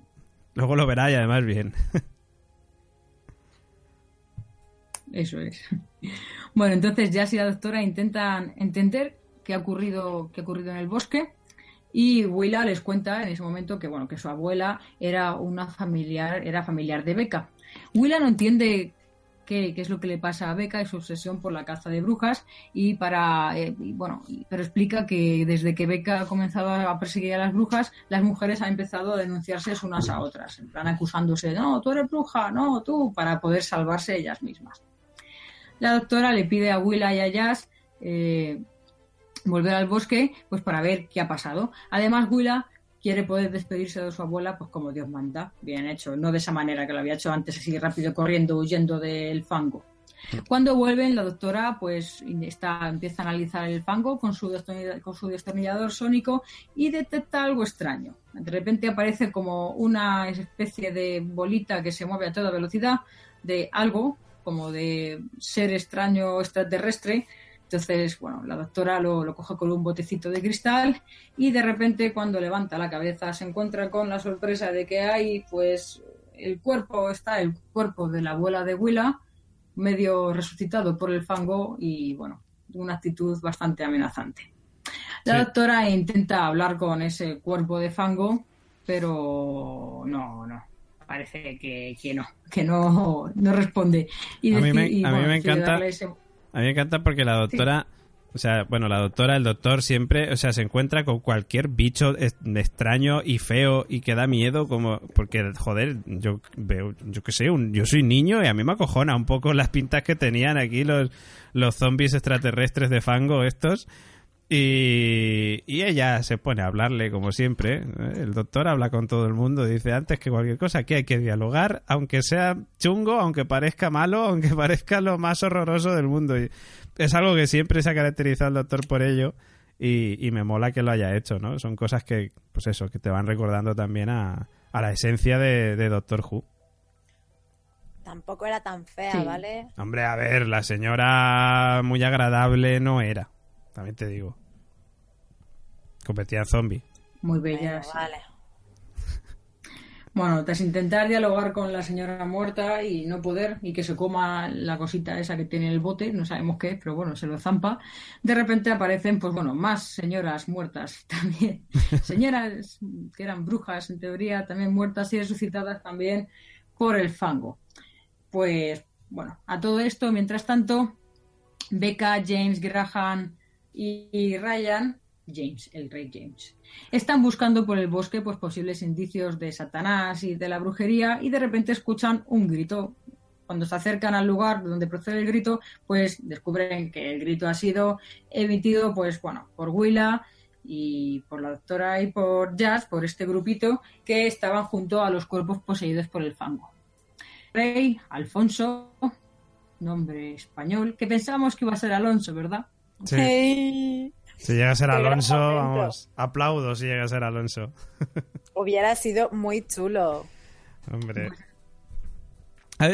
Luego lo verá y además bien. Eso es. Bueno, entonces Jazz y la doctora intentan entender qué ha ocurrido, qué ha ocurrido en el bosque y Willa les cuenta en ese momento que bueno, que su abuela era una familiar, era familiar de Becca. Willa no entiende qué, qué es lo que le pasa a Becca y su obsesión por la caza de brujas y para eh, bueno, pero explica que desde que Becca ha comenzado a perseguir a las brujas, las mujeres han empezado a denunciarse unas a otras, en plan acusándose, no, tú eres bruja, no, tú, para poder salvarse ellas mismas. La doctora le pide a Willa y a Jazz eh, volver al bosque pues para ver qué ha pasado. Además, Willa quiere poder despedirse de su abuela pues como Dios manda, bien hecho, no de esa manera que lo había hecho antes, así rápido corriendo, huyendo del fango. Cuando vuelven, la doctora pues está, empieza a analizar el fango con su, con su destornillador sónico y detecta algo extraño. De repente aparece como una especie de bolita que se mueve a toda velocidad de algo, como de ser extraño extraterrestre, entonces, bueno, la doctora lo, lo, coge con un botecito de cristal y de repente cuando levanta la cabeza se encuentra con la sorpresa de que hay, pues, el cuerpo, está el cuerpo de la abuela de Willa, medio resucitado por el fango y, bueno, una actitud bastante amenazante. La doctora intenta hablar con ese cuerpo de fango, pero no, no. Parece que, que no, que no, no responde. Y a mí me, a mí me encanta. A mí me encanta porque la doctora, o sea, bueno, la doctora, el doctor siempre, o sea, se encuentra con cualquier bicho extraño y feo y que da miedo, como, porque, joder, yo veo, yo qué sé, yo soy niño y a mí me acojona un poco las pintas que tenían aquí los, los zombies extraterrestres de fango estos. Y, y, ella se pone a hablarle como siempre. El doctor habla con todo el mundo. Dice antes que cualquier cosa que hay que dialogar, aunque sea chungo, aunque parezca malo, aunque parezca lo más horroroso del mundo. Y es algo que siempre se ha caracterizado el doctor por ello. Y, y, me mola que lo haya hecho, ¿no? Son cosas que, pues eso, que te van recordando también a, a la esencia de, de, Doctor Who. Tampoco era tan fea, ¿vale? Hombre, a ver, la señora muy agradable no era también te digo. Competía zombie. Muy bella. Bueno, vale. Bueno, tras intentar dialogar con la señora muerta y no poder, y que se coma la cosita esa que tiene el bote, no sabemos qué es, pero bueno, se lo zampa, de repente aparecen, pues bueno, más señoras muertas también. Señoras que eran brujas, en teoría, también muertas y resucitadas también por el fango. Pues bueno, a todo esto, mientras tanto, Becca, James, Graham, y Ryan, James, el rey James, están buscando por el bosque pues, posibles indicios de Satanás y de la brujería y de repente escuchan un grito. Cuando se acercan al lugar donde procede el grito, pues descubren que el grito ha sido emitido, pues bueno, por Willa y por la doctora y por Jazz, por este grupito que estaban junto a los cuerpos poseídos por el fango. Rey Alfonso, nombre español, que pensábamos que iba a ser Alonso, ¿verdad? Sí. Si llega a ser Alonso, vamos, aplaudo si llega a ser Alonso. Hubiera sido muy chulo. Hombre.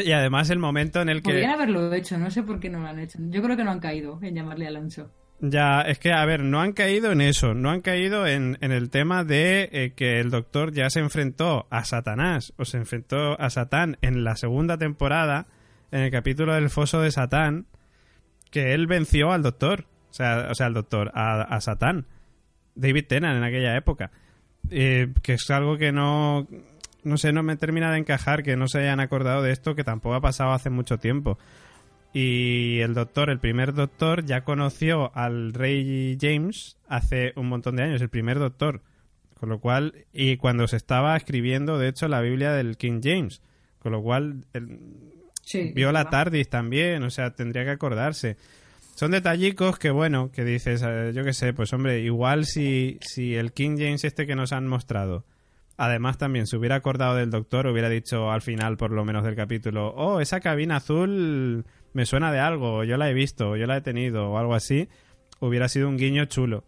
Y además el momento en el que... Podrían haberlo hecho, no sé por qué no lo han hecho. Yo creo que no han caído en llamarle Alonso. Ya, es que, a ver, no han caído en eso, no han caído en, el tema de eh, que el doctor ya se enfrentó a Satanás, o se enfrentó a Satán en la segunda temporada, en el capítulo del foso de Satán, que él venció al doctor. O sea, o sea al doctor, a, Satán. David Tennant en aquella época. Eh, que es algo que no. No sé, no me termina de encajar que no se hayan acordado de esto, que tampoco ha pasado hace mucho tiempo. Y el doctor, el primer doctor, ya conoció al rey James hace un montón de años, el primer doctor. Con lo cual, y cuando se estaba escribiendo, de hecho, la Biblia del King James. Con lo cual, vio la TARDIS también, o sea, tendría que acordarse. Son detallicos que, bueno, que dices, eh, yo qué sé, pues hombre, igual si, si el King James este que nos han mostrado, además también se hubiera acordado del doctor, hubiera dicho al final, por lo menos del capítulo, oh, esa cabina azul me suena de algo, yo la he visto, yo la he tenido, o algo así, hubiera sido un guiño chulo.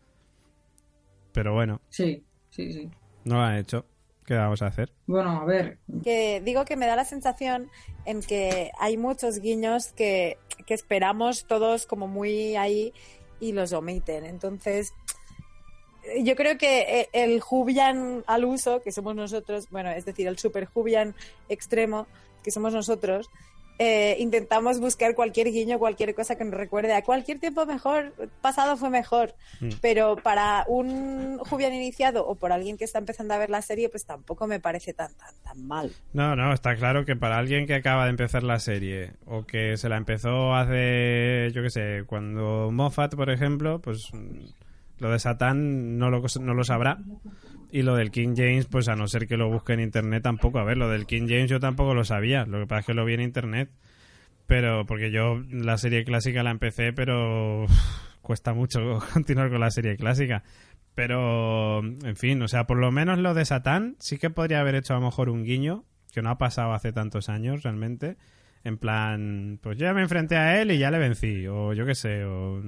Pero bueno. Sí, sí, sí. No lo han hecho. ¿Qué vamos a hacer? Bueno, a ver. Que digo que me da la sensación en que hay muchos guiños que, que esperamos todos como muy ahí y los omiten. Entonces, yo creo que eh, el Jubian al uso, que somos nosotros, bueno, es decir, el super Jubian extremo, que somos nosotros, eh, intentamos buscar cualquier guiño, cualquier cosa que nos recuerde a cualquier tiempo mejor, pasado fue mejor, mm. pero para un joven iniciado o por alguien que está empezando a ver la serie, pues tampoco me parece tan, tan, tan mal. No, no, está claro que para alguien que acaba de empezar la serie o que se la empezó hace, yo qué sé, cuando Moffat, por ejemplo, pues lo de Satán no lo, no lo sabrá. Y lo del King James, pues a no ser que lo busque en internet tampoco. A ver, lo del King James yo tampoco lo sabía. Lo que pasa es que lo vi en internet. Pero porque yo la serie clásica la empecé, pero cuesta mucho continuar con la serie clásica. Pero, en fin, o sea, por lo menos lo de Satán sí que podría haber hecho a lo mejor un guiño, que no ha pasado hace tantos años realmente. En plan, pues yo ya me enfrenté a él y ya le vencí, o yo qué sé, o,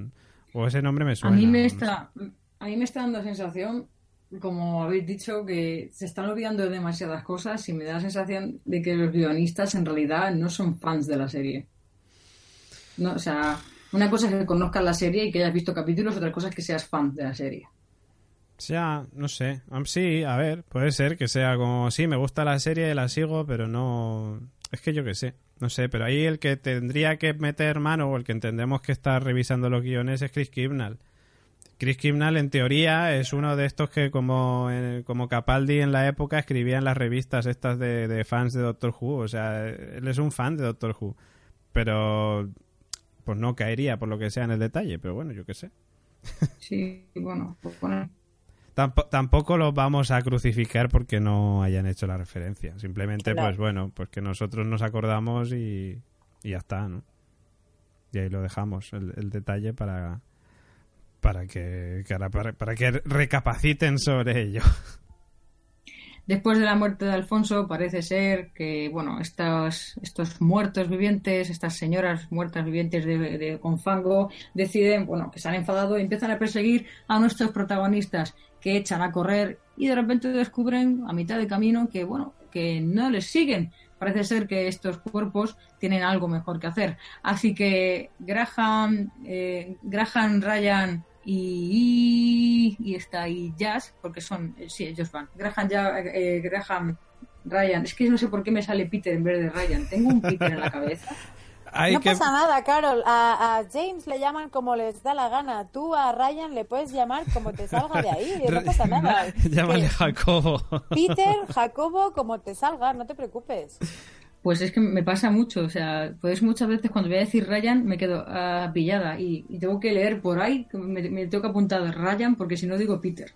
ese nombre me suena. A mí me está, a mí me está dando sensación, como habéis dicho, que se están olvidando de demasiadas cosas y me da la sensación de que los guionistas en realidad no son fans de la serie. No, o sea, una cosa es que conozcas la serie y que hayas visto capítulos, otra cosa es que seas fan de la serie. Ya, no sé. Sí, a ver, puede ser que sea como, sí, me gusta la serie, la sigo, pero no... Es que yo qué sé, no sé, pero ahí el que tendría que meter mano o el que entendemos que está revisando los guiones es Chris Kibnall. Chris Kibnall, en teoría, es uno de estos que, como, como Capaldi en la época, escribía en las revistas estas de, de fans de Doctor Who. O sea, él es un fan de Doctor Who. Pero, pues no caería por lo que sea en el detalle, pero bueno, yo qué sé. Sí, bueno, pues bueno tampoco los vamos a crucificar porque no hayan hecho la referencia. Simplemente, pues bueno, pues que nosotros nos acordamos y, ya está, ¿no? Y ahí lo dejamos, el, detalle para, para, que, para, para que recapaciten sobre ello. Después de la muerte de Alfonso, parece ser que, bueno, estos, estos muertos vivientes, estas señoras muertas vivientes de, de Confango, deciden, bueno, que se han enfadado y empiezan a perseguir a nuestros protagonistas, que echan a correr y de repente descubren a mitad de camino que, bueno, que no les siguen. Parece ser que estos cuerpos tienen algo mejor que hacer. Así que Graham, eh, Graham Ryan y, y, está ahí Jazz, porque son, eh, sí, ellos van. Graham, ya, eh, Graham Ryan, es que no sé por qué me sale Peter en vez de Ryan. Tengo un Peter en la cabeza. no pasa nada, Carol. A, James le llaman como les da la gana. Tú a Ryan le puedes llamar como te salga de ahí. No pasa nada. Llámale Jacobo. Peter, Jacobo, como te salga, no te preocupes. Pues es que me pasa mucho, o sea, pues muchas veces cuando voy a decir Ryan me quedo uh, pillada y, tengo que leer por ahí, me, me tengo que apuntar Ryan porque si no digo Peter.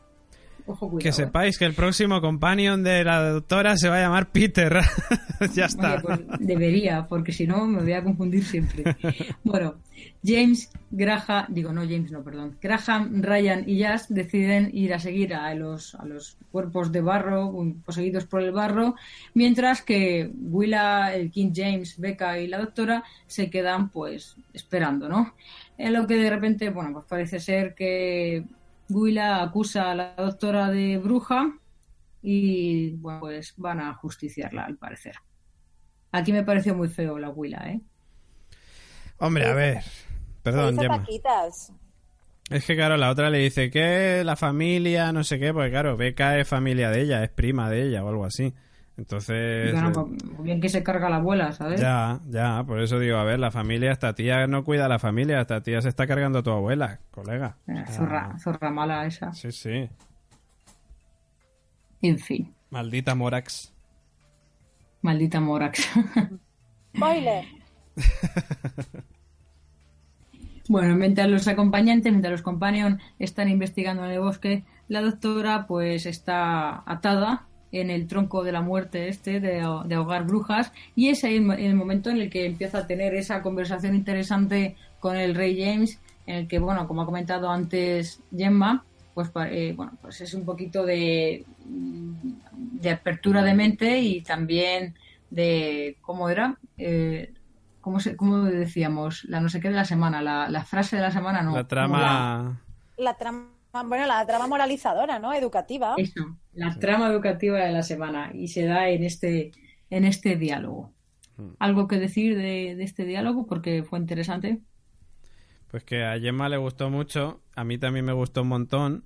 Ojo, que sepáis que el próximo companion de la doctora se va a llamar Peter. ya está. pues debería, porque si no me voy a confundir siempre. bueno, James, Graham, digo no James, no, perdón. Graham, Ryan y Jazz deciden ir a seguir a los, a los cuerpos de barro, poseídos por el barro, mientras que Willa, el King James, Becca y la doctora se quedan pues esperando, ¿no? En lo que de repente, bueno, pues parece ser que Willa acusa a la doctora de bruja y bueno, pues van a justiciarla al parecer. Aquí me pareció muy feo la Willa, ¿eh? Hombre, a ver. Perdón, Gemma. Es que claro, la otra le dice que la familia, no sé qué, porque claro, Beca es familia de ella, es prima de ella o algo así. Entonces. Bueno, eh, pues, bien que se carga la abuela, ¿sabes? Ya, ya, por eso digo, a ver, la familia, esta tía no cuida a la familia, esta tía se está cargando a tu abuela, colega. Eh, zorra, zorra mala esa. Sí, sí. En fin. Maldita Morax. Maldita Morax. Spoiler. bueno, mientras los acompañantes, mientras los companions están investigando en el bosque, la doctora pues está atada en el tronco de la muerte este de, ahogar brujas y es ahí el, momento en el que empieza a tener esa conversación interesante con el rey James en el que bueno como ha comentado antes Gemma pues eh, bueno pues es un poquito de de apertura de mente y también de cómo era eh, ¿cómo, se, ¿cómo decíamos? La no sé qué de la semana, la, la frase de la semana, no. La trama... la trama bueno, la trama moralizadora, ¿no? Educativa. Eso, la trama educativa de la semana y se da en este, en este diálogo. Hmm. ¿Algo que decir de, este diálogo? Porque fue interesante. Pues que a Gemma le gustó mucho, a mí también me gustó un montón.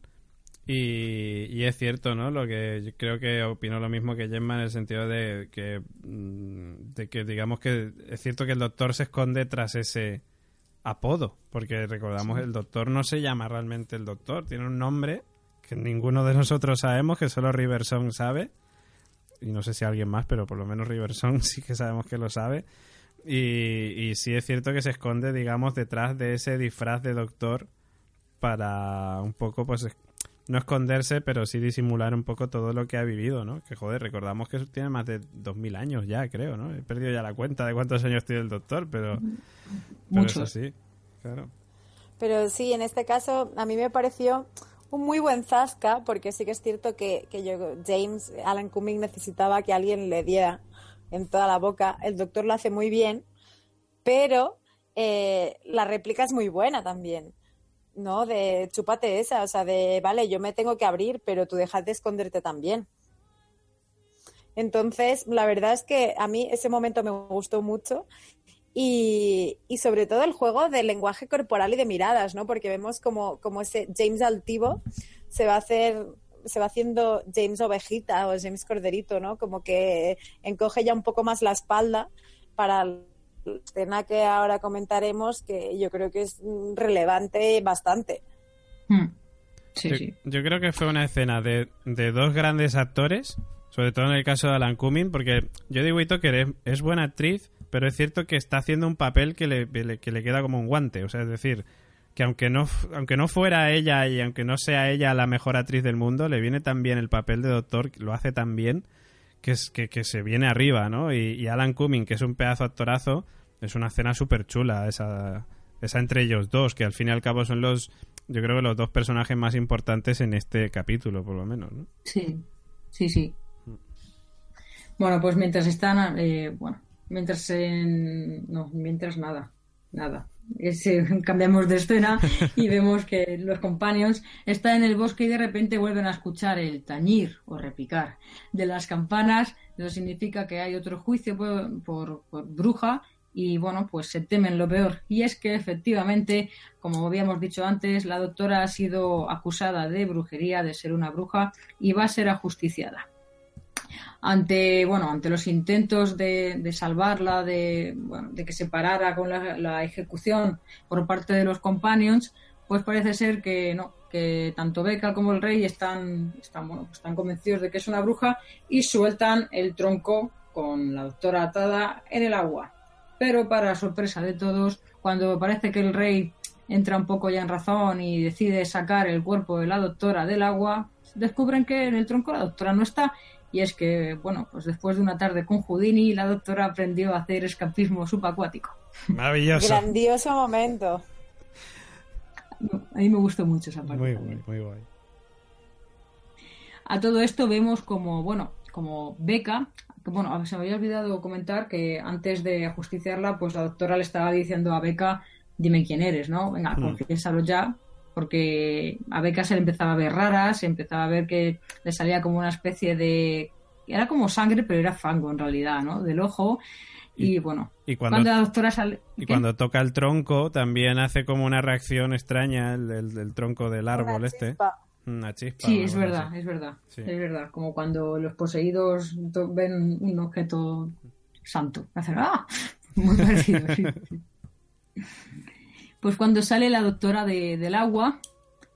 Y, es cierto, ¿no? Lo que yo creo que opino lo mismo que Gemma en el sentido de que, mm, de que digamos que es cierto que el doctor se esconde tras ese, apodo, porque recordamos, el doctor no se llama realmente el doctor, tiene un nombre que ninguno de nosotros sabemos, que solo Riverson sabe, y no sé si alguien más, pero por lo menos Riverson sí que sabemos que lo sabe. Y, y sí es cierto que se esconde, digamos, detrás de ese disfraz de doctor para un poco, pues, no esconderse, pero sí disimular un poco todo lo que ha vivido, ¿no? Que joder, recordamos que tiene más de 2000 años ya, creo, ¿no? He perdido ya la cuenta de cuántos años tiene el doctor, pero, Muchos. sí, claro. Pero sí, en este caso a mí me pareció un muy buen zasca, porque sí que es cierto que, que yo, James, Alan Cumming necesitaba que alguien le diera en toda la boca. El doctor lo hace muy bien, pero eh, la réplica es muy buena también. ¿No? De chúpate esa, o sea, de vale, yo me tengo que abrir, pero tú dejas de esconderte también. Entonces, la verdad es que a mí ese momento me gustó mucho y, y, sobre todo el juego del lenguaje corporal y de miradas, ¿no? Porque vemos como, como ese James altivo se va a hacer se va haciendo James ovejita o James corderito, ¿no? Como que encoge ya un poco más la espalda para la escena que ahora comentaremos, que yo creo que es relevante bastante. Hmm. Sí, yo, sí. yo creo que fue una escena de, de dos grandes actores, sobre todo en el caso de Alan Cumming, porque Jodie Whittaker es, es buena actriz, pero es cierto que está haciendo un papel que le, que le queda como un guante. O sea, es decir, que aunque no, aunque no fuera ella y aunque no sea ella la mejor actriz del mundo, le viene tan bien el papel de doctor, lo hace tan bien, que, es, que, que se viene arriba, ¿no? Y, Alan Cumming, que es un pedazo actorazo, es una escena súper chula, esa, esa entre ellos dos, que al fin y al cabo son los, yo creo que los dos personajes más importantes en este capítulo, por lo menos, ¿no? Sí, sí, sí. Bueno, pues mientras están, eh, bueno, mientras en... no, mientras nada, nada. Cambiamos de escena y vemos que los companions están en el bosque y de repente vuelven a escuchar el tañir o repicar de las campanas. Eso significa que hay otro juicio por, por, por bruja y bueno, pues se temen lo peor. Y es que efectivamente, como habíamos dicho antes, la doctora ha sido acusada de brujería, de ser una bruja y va a ser ajusticiada ante bueno ante los intentos de, de salvarla de, bueno, de que se parara con la, ejecución por parte de los companions pues parece ser que no que tanto Becca como el rey están están bueno están convencidos de que es una bruja y sueltan el tronco con la doctora atada en el agua. Pero para sorpresa de todos cuando parece que el rey entra un poco ya en razón y decide sacar el cuerpo de la doctora del agua descubren que en el tronco la doctora no está y es que, bueno, pues después de una tarde con Houdini, la doctora aprendió a hacer escapismo subacuático. Maravilloso. Grandioso momento. A mí me gustó mucho esa parte. Muy guay, muy guay. A todo esto vemos como, bueno, como Beca, que bueno, se me había olvidado comentar que antes de ajusticiarla, pues la doctora le estaba diciendo a Beca, dime quién eres, ¿no? Venga, Hmm. confiésalo ya, porque a Beca se le empezaba a ver rara, se empezaba a ver que le salía como una especie de... Era como sangre, pero era fango en realidad, ¿no? Del ojo. Y, Y- bueno, Y cuando, cuando la doctora sale... y ¿Qué? cuando toca el tronco, también hace como una reacción extraña el, el- del tronco del árbol Una este. chispa. Una chispa. Sí, es verdad, así. es verdad, Sí. es verdad. Como cuando los poseídos ven un objeto santo. Hacen ¡ah! Muy parecido, sí, sí. Pues cuando sale la doctora de- del agua,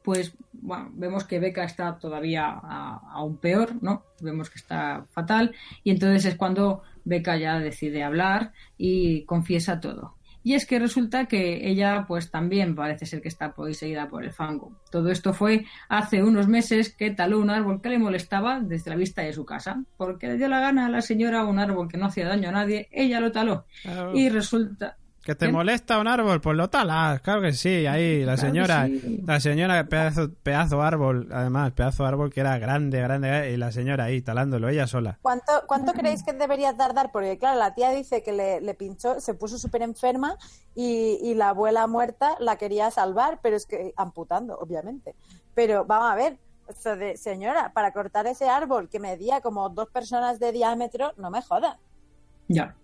pues bueno, vemos que Beca está todavía aún peor, ¿no? Vemos que está fatal y entonces es cuando Beca ya decide hablar y confiesa todo. Y es que resulta que ella pues también parece ser que está poseída por el fango. Todo esto fue hace unos meses que taló un árbol que le molestaba desde la vista de su casa. Porque le dio la gana a la señora un árbol que no hacía daño a nadie, ella lo taló. Y resulta... Que te ¿Qué? molesta un árbol, pues lo talas, claro que sí, ahí la Claro señora, sí. la señora pedazo, pedazo árbol, además, pedazo árbol que era grande, grande, y la señora ahí talándolo, ella sola. ¿Cuánto, ¿Cuánto creéis que debería tardar? Porque, claro, la tía dice que le, le pinchó, se puso súper enferma y, y la abuela muerta la quería salvar, pero es que amputando, obviamente. Pero vamos a ver, o sea, de- señora, para cortar ese árbol que medía como dos personas de diámetro, no me jodas. Ya.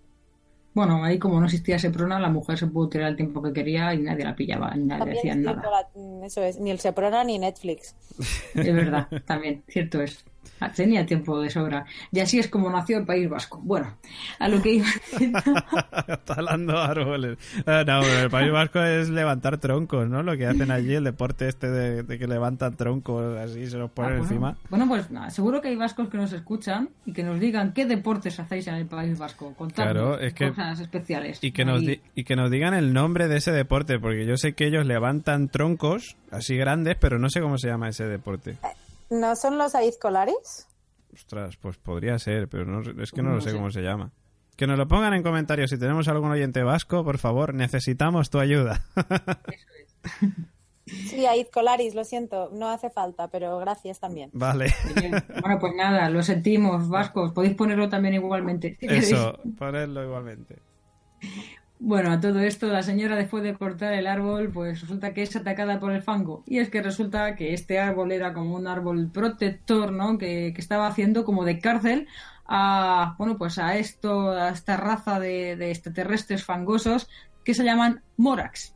Bueno, ahí como no existía Seprona, la mujer se pudo tirar el tiempo que quería y nadie la pillaba, ni nadie decía nada. la- mm, eso es, ni el Seprona ni Netflix. Es verdad, también, cierto es. Ah, Tenía tiempo de sobra. Y así es como nació el País Vasco. Bueno, a lo que iba. Talando árboles. Ah, no, el País Vasco es levantar troncos, ¿no? Lo que hacen allí, el deporte este de, de que levantan troncos así, se los Ah, ponen bueno. encima. Bueno, pues nada, seguro que hay vascos que nos escuchan y que nos digan qué deportes hacéis en el País Vasco. Contadnos Claro, es que- cosas especiales. Y que, nos di- y que nos digan el nombre de ese deporte, porque yo sé que ellos levantan troncos así grandes, pero no sé cómo se llama ese deporte. ¿No son los aizcolares? Ostras, pues podría ser, pero no, es que no, No lo sé, sé. cómo se llama. Que nos lo pongan en comentarios. Si tenemos algún oyente vasco, por favor, necesitamos tu ayuda. Eso es. Sí, Aid Colaris, lo siento, no hace falta, pero gracias también. Vale. Bueno, pues nada, lo sentimos, vascos. Podéis ponerlo también igualmente. si queréis. Eso, ponerlo igualmente. Bueno, a todo esto, la señora después de cortar el árbol, pues resulta que es atacada por el fango. Y es que resulta que este árbol era como un árbol protector, ¿no? Que, que estaba haciendo como de cárcel a, bueno, pues a esto, a esta raza de, extraterrestres fangosos que se llaman Morax.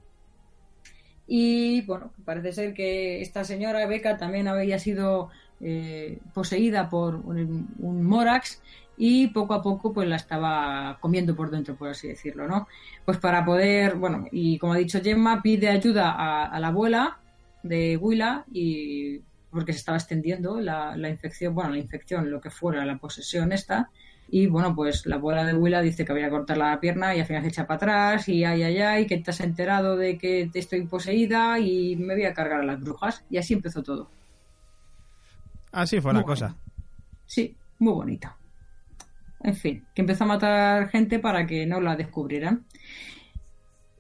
Y bueno, parece ser que esta señora Beca también había sido eh, poseída por un, un Morax y poco a poco pues la estaba comiendo por dentro, por así decirlo, ¿no? Pues para poder, bueno, y como ha dicho Gemma, pide ayuda a, a la abuela de Willa y porque se estaba extendiendo la, la infección, bueno, la infección, lo que fuera, la posesión esta, y bueno, pues la abuela de Willa dice que voy a cortar la pierna y al final se echa para atrás y ay, ay, ay, que te has enterado de que te estoy poseída y me voy a cargar a las brujas. Y así empezó todo. Así fue Muy la cosa. Sí, muy bonito. En fin, que empezó a matar gente para que no la descubrieran.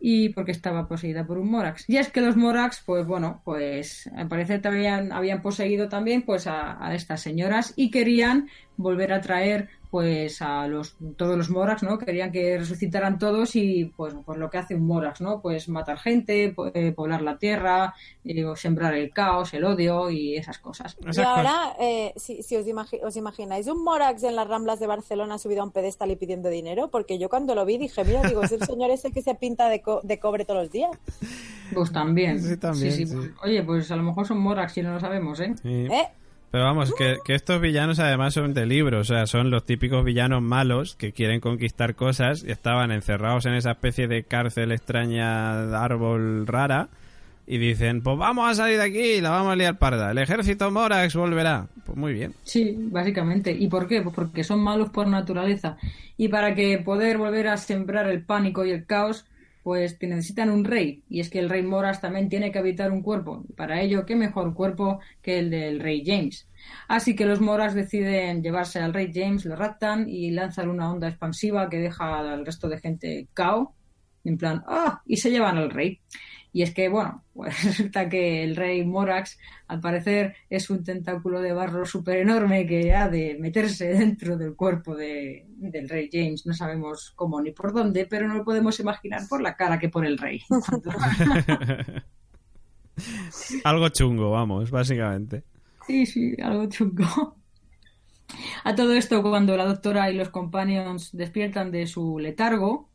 Y porque estaba poseída por un Morax. Y es que los Morax, pues bueno, pues al parecer también habían poseído también pues a estas señoras y querían volver a traer pues a los todos los Morax, ¿no? Querían que resucitaran todos y pues, pues lo que hace un Morax, ¿no? Pues matar gente, po- eh, poblar la tierra, eh, o sembrar el caos, el odio y esas cosas. Y ahora, eh, si, si os, imagi- os imagináis un Morax en las Ramblas de Barcelona subido a un pedestal y pidiendo dinero, porque yo cuando lo vi dije, mira, digo, es el señor ese que se pinta de, co- de cobre todos los días. Pues también. Sí, también, sí. pues, oye, pues a lo mejor son Morax y no lo sabemos, ¿eh? Sí. ¿Eh? Pero vamos, que, que estos villanos además son de libros, o sea, son los típicos villanos malos que quieren conquistar cosas y estaban encerrados en esa especie de cárcel extraña, árbol rara, y dicen, pues vamos a salir de aquí la vamos a liar parda, el ejército Morax volverá. Pues muy bien. Sí, básicamente. ¿Y por qué? Pues porque son malos por naturaleza. Y para que poder volver a sembrar el pánico y el caos, pues que necesitan un rey. Y es que el rey Moras también tiene que habitar un cuerpo. Para ello, qué mejor cuerpo que el del rey James. Así que los Moras deciden llevarse al rey James, lo raptan y lanzan una onda expansiva que deja al resto de gente cao. En plan, ¡ah! Y se llevan al rey. Y es que, bueno, pues resulta que el rey Morax, al parecer, es un tentáculo de barro súper enorme que ha de meterse dentro del cuerpo de, del rey James. No sabemos cómo ni por dónde, pero no lo podemos imaginar por la cara que pone el rey. Algo chungo, vamos, básicamente. Sí, sí, algo chungo. A todo esto, cuando la doctora y los companions despiertan de su letargo,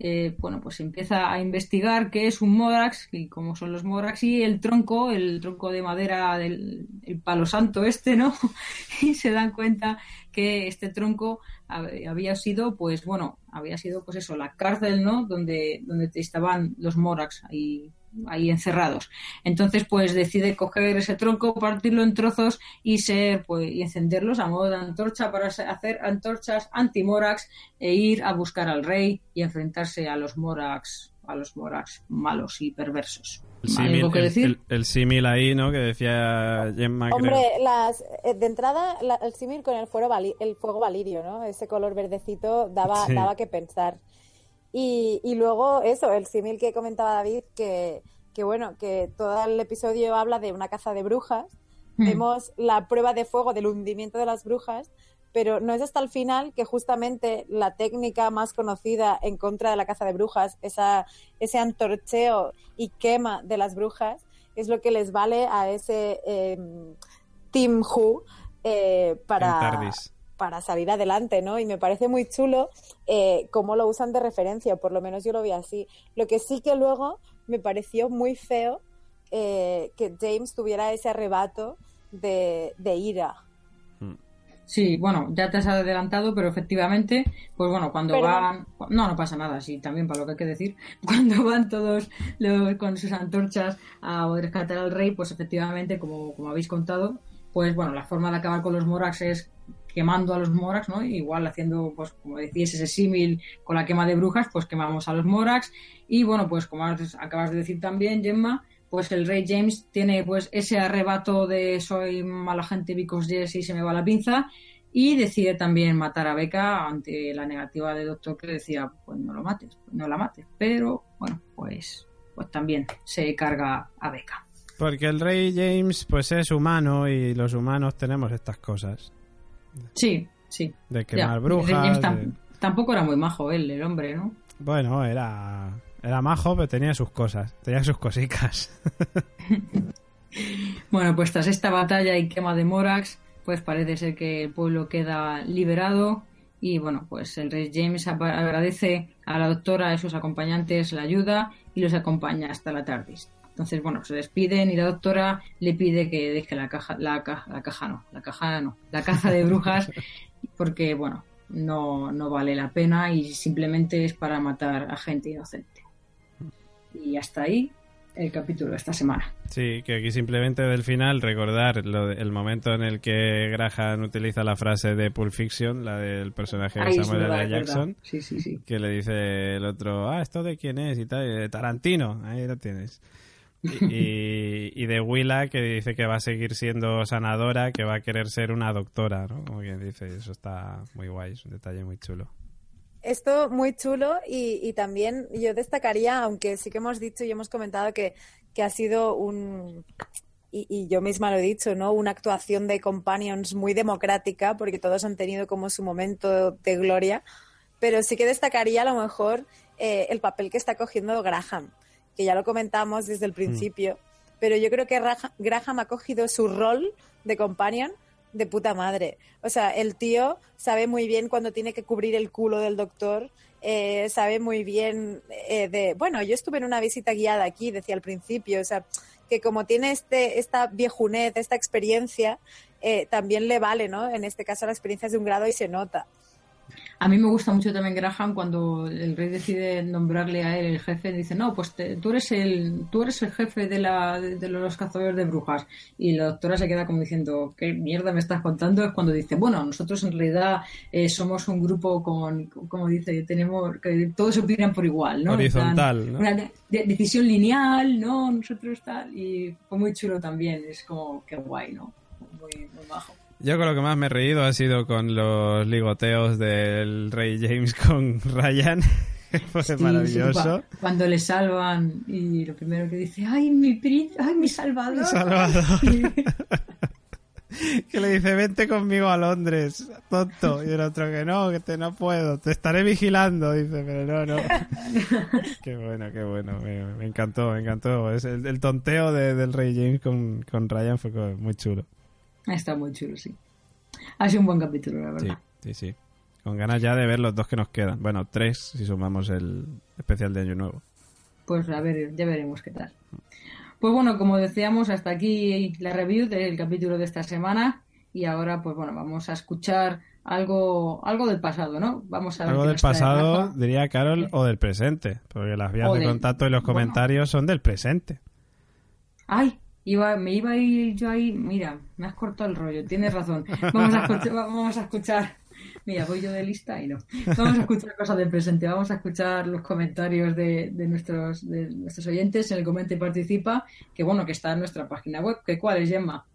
eh, bueno, pues empieza a investigar qué es un Morax y cómo son los Morax y el tronco, el tronco de madera del el palo santo este, ¿no? Y se dan cuenta que este tronco hab- había sido, pues bueno, había sido, pues eso, la cárcel, ¿no? Donde, donde estaban los Morax ahí, ahí encerrados. Entonces, pues decide coger ese tronco, partirlo en trozos y ser, pues, y encenderlos a modo de antorcha para hacer antorchas anti-Morax e ir a buscar al rey y enfrentarse a los Morax, a los Morax malos y perversos. El ¿Algo símil, que el- decir? el- el símil ahí, ¿no? Que decía Gemma, Hombre, creo. las, eh, de entrada, la- el símil con el fuego, vali- el fuego valirio, ¿no? Ese color verdecito daba, Sí. daba que pensar. Y, y luego eso, el símil que comentaba David, que, que bueno, que todo el episodio habla de una caza de brujas. Mm. Vemos la prueba de fuego del hundimiento de las brujas, pero no es hasta el final que justamente la técnica más conocida en contra de la caza de brujas, esa, ese antorcheo y quema de las brujas, es lo que les vale a ese eh, Team Who eh, para, Tardis. Para salir adelante, ¿no? Y me parece muy chulo eh, cómo lo usan de referencia, por lo menos yo lo vi así. Lo que sí que luego me pareció muy feo eh, que James tuviera ese arrebato de, de ira. Sí, bueno, ya te has adelantado, pero efectivamente, pues bueno, cuando van... No, no pasa nada, sí, también para lo que hay que decir. Cuando van todos los, con sus antorchas a rescatar al rey, pues efectivamente, como, como habéis contado, pues bueno, la forma de acabar con los Morax es quemando a los Morax, ¿no? Igual haciendo, pues como decías, ese símil con la quema de brujas, pues quemamos a los Morax. Y bueno, pues como acabas de decir también, Gemma, pues el rey James tiene pues ese arrebato de soy mala gente because yes y se me va la pinza y decide también matar a Becca ante la negativa de Doctor que decía pues no lo mates, no la mates, pero bueno, pues pues también se carga a Beca. Porque el rey James pues es humano y los humanos tenemos estas cosas. Sí, sí. De quemar Ya, brujas. De- Tampoco era muy majo él, el hombre, ¿no? Bueno, era era majo, pero tenía sus cosas, tenía sus cosicas. Bueno, pues tras esta batalla y quema de Morax, pues parece ser que el pueblo queda liberado y bueno, pues el rey James agradece a la doctora y a sus acompañantes la ayuda y los acompaña hasta la TARDIS. Entonces, bueno, se despiden y la doctora le pide que deje la caja, la caja, la caja no, la caja no, la caza de brujas, porque bueno, no, no vale la pena y simplemente es para matar a gente inocente. Y hasta ahí el capítulo de esta semana. Sí, que aquí simplemente del final recordar lo de- el momento en el que Graham utiliza la frase de Pulp Fiction, la del personaje de Ahí Samuel L. Jackson, Sí, sí, sí. que le dice el otro, ah, ¿esto de quién es? Y tal, y de Tarantino, ahí lo tienes. Y, de Willa, que dice que va a seguir siendo sanadora, que va a querer ser una doctora, ¿no? Como quien dice, eso está muy guay, es un detalle muy chulo. Esto muy chulo y, y también yo destacaría, aunque sí que hemos dicho y hemos comentado que, que ha sido un, y, y yo misma lo he dicho, ¿no? Una actuación de Companions muy democrática porque todos han tenido como su momento de gloria, pero sí que destacaría a lo mejor eh, el papel que está cogiendo Graham, que ya lo comentamos desde el principio, pero yo creo que Raja- Graham ha cogido su rol de Companion de puta madre. O sea, el tío sabe muy bien cuando tiene que cubrir el culo del doctor, eh, sabe muy bien eh, de, bueno, yo estuve en una visita guiada aquí, decía al principio, o sea, que como tiene este, esta viejunez, esta experiencia, eh, también le vale, ¿no? En este caso la experiencia es de un grado y se nota. A mí me gusta mucho también Graham cuando el rey decide nombrarle a él el jefe. Dice, no, pues te- tú, eres el, tú eres el jefe de, la, de, de los cazadores de brujas. Y la doctora se queda como diciendo, ¿qué mierda me estás contando? Es cuando dice, bueno, nosotros en realidad eh, somos un grupo con, como dice, tenemos que todos opinan por igual, ¿no? Horizontal. Una de- decisión lineal, ¿no? Nosotros tal. Y fue muy chulo también. Es como, qué guay, ¿no? Muy, muy bajo. Yo con lo que más me he reído ha sido con los ligoteos del rey James con Ryan. Fue Sí, maravilloso. cuando le salvan y lo primero que dice, ay, mi príncipe, ay, mi salvador. Salvador. que le dice, vente conmigo a Londres, tonto. Y el otro que no, que te no puedo, te estaré vigilando. Dice, pero no, no. qué bueno, qué bueno. Me, me encantó, me encantó. Es el, el tonteo de- del rey James con, con Ryan fue muy chulo. Está muy chulo, sí. Ha sido un buen capítulo, la verdad. sí, sí. Con ganas ya de ver los dos que nos quedan. Bueno, tres si sumamos el especial de Año Nuevo. Pues a ver, ya veremos qué tal. Pues bueno, como decíamos, hasta aquí la review del capítulo de esta semana. Y ahora, pues bueno, vamos a escuchar algo, algo del pasado, ¿no? Vamos a ver Algo del pasado, diría Carol, o del presente. Porque las vías O de del- contacto y los bueno. comentarios son del presente. Ay, iba, me iba a ir yo ahí. Mira, me has cortado el rollo, tienes razón. Vamos a escuchar, vamos a escuchar. Mira, voy yo de lista y no. Vamos a escuchar cosas del presente. Vamos a escuchar los comentarios de, de nuestros, de nuestros oyentes en el Comenta y Participa, que bueno, que está en nuestra página web. ¿Que ¿Cuál es, Gemma?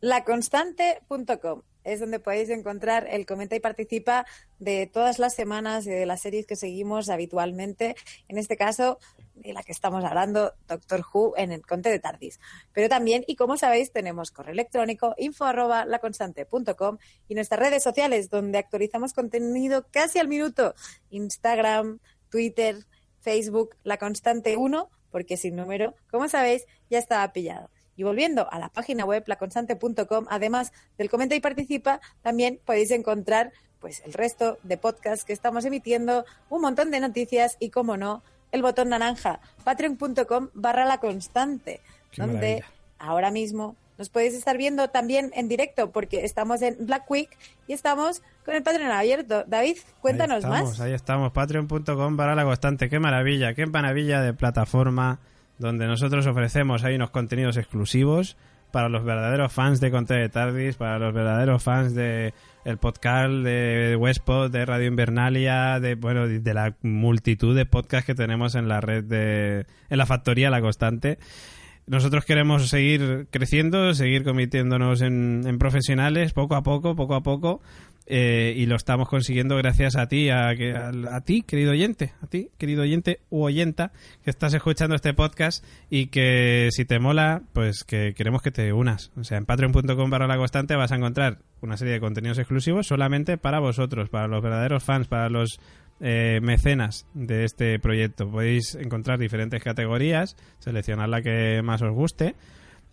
Laconstante.com es donde podéis encontrar el comenta y participa de todas las semanas y de las series que seguimos habitualmente. En este caso, de la que estamos hablando, Doctor Who en el Conte de Tardis. Pero también, y como sabéis, tenemos correo electrónico info arroba laconstante.com y nuestras redes sociales donde actualizamos contenido casi al minuto. Instagram, Twitter, Facebook, La Constante 1, porque sin número, como sabéis, ya estaba pillado. Y volviendo a la página web, laconstante.com, además del comenta y participa, también podéis encontrar pues el resto de podcasts que estamos emitiendo, un montón de noticias y, como no, el botón naranja, patreon.com barra la constante, donde maravilla. ahora mismo nos podéis estar viendo también en directo porque estamos en Black Week y estamos con el Patreon abierto. David, cuéntanos ahí estamos, más. Ahí estamos, patreon.com para la constante. Qué maravilla, qué maravilla de plataforma donde nosotros ofrecemos ahí unos contenidos exclusivos para los verdaderos fans de Conte de Tardis, para los verdaderos fans de el podcast de Westpod, de Radio Invernalia, de bueno, de la multitud de podcasts que tenemos en la red de en la factoría La Constante. Nosotros queremos seguir creciendo, seguir convirtiéndonos en, en profesionales poco a poco, poco a poco. Eh, y lo estamos consiguiendo gracias a ti, a, a, ti, querido oyente, a ti, querido oyente u oyenta, que estás escuchando este podcast y que si te mola, pues que queremos que te unas. O sea, en patreon.com barra la constante vas a encontrar una serie de contenidos exclusivos solamente para vosotros, para los verdaderos fans, para los eh, mecenas de este proyecto. Podéis encontrar diferentes categorías, seleccionar la que más os guste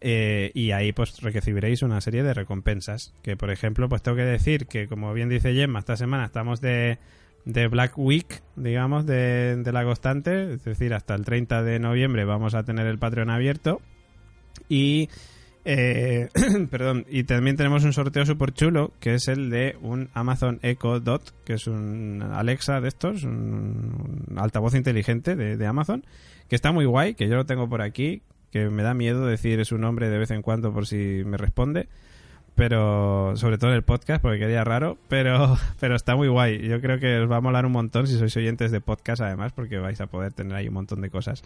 eh, y ahí pues recibiréis una serie de recompensas. Que por ejemplo, pues tengo que decir que como bien dice Gemma, esta semana estamos de, de Black Week, digamos, de, de, la constante. Es decir, hasta el 30 de noviembre vamos a tener el Patreon abierto. Y... Eh, perdón, y también tenemos un sorteo súper chulo que es el de un Amazon Echo Dot, que es un Alexa de estos, un, altavoz inteligente de, de Amazon, que está muy guay, que yo lo tengo por aquí, que me da miedo decir su nombre de vez en cuando por si me responde pero sobre todo en el podcast porque quería raro pero pero está muy guay. Yo creo que os va a molar un montón si sois oyentes de podcast además porque vais a poder tener ahí un montón de cosas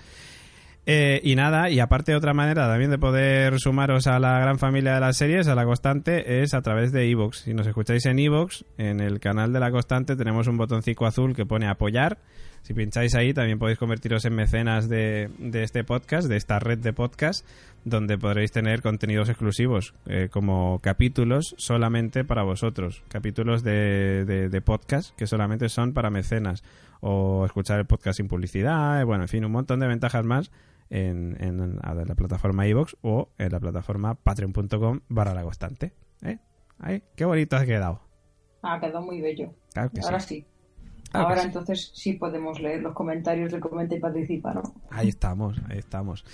eh, y nada, y aparte otra manera también de poder sumaros a la gran familia de las series, a la constante, es a través de Evox. Si nos escucháis en Evox, en el canal de la constante tenemos un botoncito azul que pone apoyar. Si pincháis ahí, también podéis convertiros en mecenas de, este podcast, de esta red de podcast, donde podréis tener contenidos exclusivos, eh, como capítulos solamente para vosotros, capítulos de, de, podcast que solamente son para mecenas, o escuchar el podcast sin publicidad, eh, bueno, en fin, un montón de ventajas más en, en, la plataforma iVoox o en la plataforma patreon.com barra la constante. ¿eh? Ahí, qué bonito ha quedado. Ha quedado muy bello. Ahora sí. Ahora entonces sí podemos leer los comentarios de Comenta y Participa, ¿no? Ahí estamos, ahí estamos.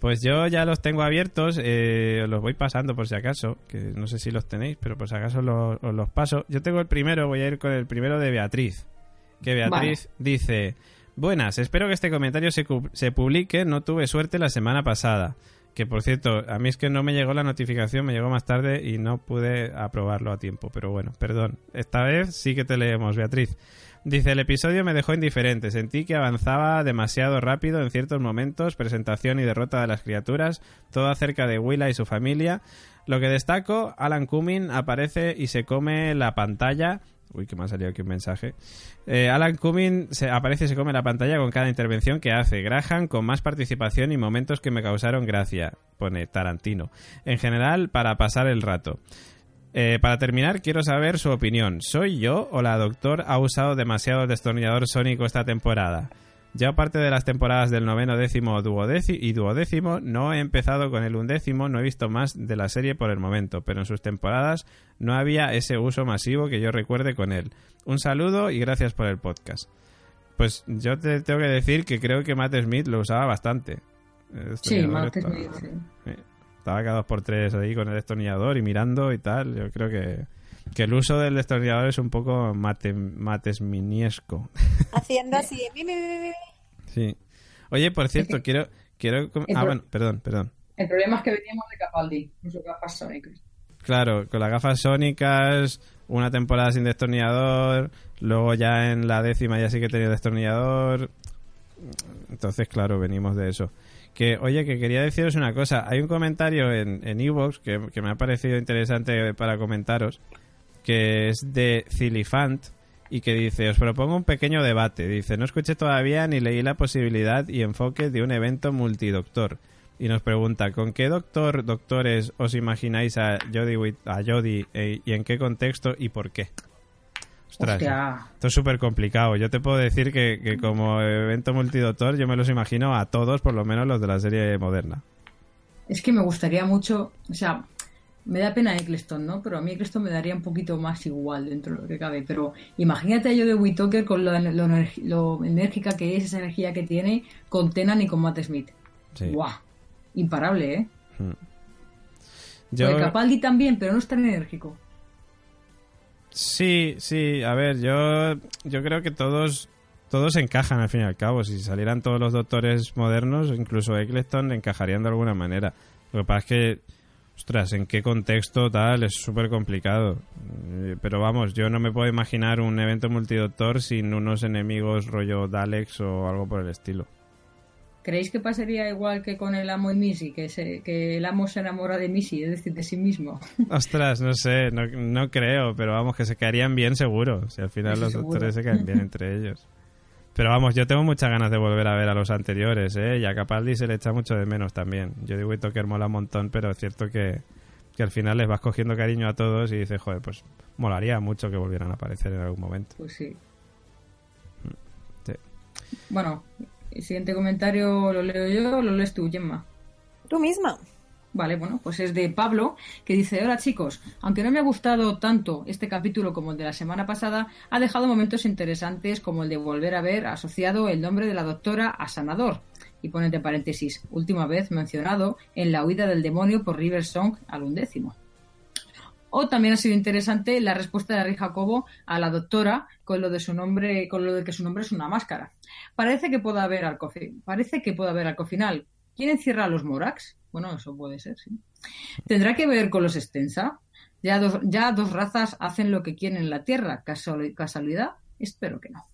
Pues yo ya los tengo abiertos, eh, los voy pasando por si acaso, que no sé si los tenéis, pero por si acaso los, os los paso. Yo tengo el primero, voy a ir con el primero de Beatriz, que Beatriz dice, buenas, espero que este comentario se, se publique, no tuve suerte la semana pasada. Que por cierto, a mí es que no me llegó la notificación, me llegó más tarde y no pude aprobarlo a tiempo. Pero bueno, perdón. Esta vez sí que te leemos, Beatriz. Dice, el episodio me dejó indiferente, sentí que avanzaba demasiado rápido en ciertos momentos, presentación y derrota de las criaturas, todo acerca de Willa y su familia. Lo que destaco, Alan Cumming aparece y se come la pantalla. Uy, que me ha salido aquí un mensaje. Eh, Alan Cumming se, aparece y se come la pantalla con cada intervención que hace. Graham con más participación y momentos que me causaron gracia. Pone Tarantino. En general, para pasar el rato. Eh, para terminar, quiero saber su opinión. ¿Soy yo o la doctor ha usado demasiado el destornillador sónico esta temporada? Ya aparte de las temporadas del noveno, décimo y duodécimo, no he empezado con el undécimo, no he visto más de la serie por el momento, pero en sus temporadas no había ese uso masivo que yo recuerde con él. Un saludo y gracias por el podcast. Pues yo te tengo que decir que creo que Matt Smith lo usaba bastante. Sí, Matt Smith, sí. Estaba cada dos por tres ahí con el destornillador y mirando y tal. Yo creo que, que el uso del destornillador es un poco mate, matesminiesco. Haciendo así. sí. Oye, por cierto, quiero... quiero ah, bueno, perdón, perdón. El problema es que veníamos de Capaldi, con sus gafas sónicas. Claro, con las gafas sónicas, una temporada sin destornillador, luego ya en la décima ya sí que tenía destornillador. Entonces, claro, venimos de eso. Que, oye, que quería deciros una cosa. Hay un comentario en Evox que, que me ha parecido interesante para comentaros, que es de Cilifant y que dice, os propongo un pequeño debate. Dice, no escuché todavía ni leí la posibilidad y enfoque de un evento multidoctor. Y nos pregunta, ¿con qué doctor, doctores os imagináis a Jodie, a eh, y en qué contexto y por qué? esto es súper complicado. Yo te puedo decir que, como evento multidoctor yo me los imagino a todos, por lo menos los de la serie moderna. Es que me gustaría mucho, o sea, me da pena Eccleston, ¿no? Pero a mí Eccleston me daría un poquito más igual dentro de lo que cabe. Pero imagínate a yo de Whitaker con lo, enérgica que es, esa energía que tiene, con Tenan y con Matt Smith. Sí. ¡Guau! Imparable, ¿eh? Hmm. Yo... Capaldi también, pero no es tan enérgico. Sí, sí, a ver, yo, yo creo que todos, todos encajan al fin y al cabo. Si salieran todos los doctores modernos, incluso Eccleston, encajarían de alguna manera. Lo que pasa es que, ostras, ¿en qué contexto tal? Es súper complicado. Eh, pero vamos, yo no me puedo imaginar un evento multidoctor sin unos enemigos rollo Daleks o algo por el estilo. ¿Creéis que pasaría igual que con el amo y Missy? Que, se, que el amo se enamora de Missy, es decir, de sí mismo. Ostras, no sé, no, no creo, pero vamos, que se caerían bien seguro. Si al final Eso los seguro. doctores se caen bien entre ellos. Pero vamos, yo tengo muchas ganas de volver a ver a los anteriores, ¿eh? Y a Capaldi se le echa mucho de menos también. Yo digo Tucker mola un montón, pero es cierto que, que al final les vas cogiendo cariño a todos y dices, joder, pues molaría mucho que volvieran a aparecer en algún momento. Pues sí. Sí. Bueno, el siguiente comentario lo leo yo o lo lees tú, Gemma. Tú misma. Vale, bueno, pues es de Pablo, que dice, hola chicos, aunque no me ha gustado tanto este capítulo como el de la semana pasada, ha dejado momentos interesantes como el de volver a ver asociado el nombre de la doctora a Sanador. Y pone entre paréntesis, última vez mencionado en la huida del demonio por River Song al undécimo. O también ha sido interesante la respuesta de Rey Jacobo a la doctora con lo de su nombre, con lo de que su nombre es una máscara. Parece que puede haber arco, parece que puede haber arco final. ¿Quién encierra a los Morax? Bueno, eso puede ser, sí. ¿Tendrá que ver con los Extensa? Ya dos, ya dos razas hacen lo que quieren en la Tierra. ¿Casual- ¿Casualidad? Espero que no.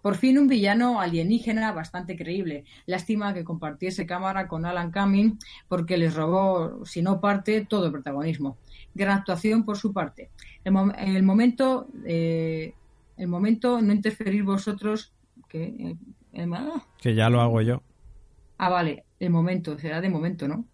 Por fin un villano alienígena bastante creíble. Lástima que compartiese cámara con Alan Cumming porque les robó, si no parte, todo el protagonismo. Gran actuación por su parte. El mom- el momento, eh, el momento no interferir vosotros. que eh, Que ya lo hago yo. Ah, vale, el momento, será de momento, ¿no?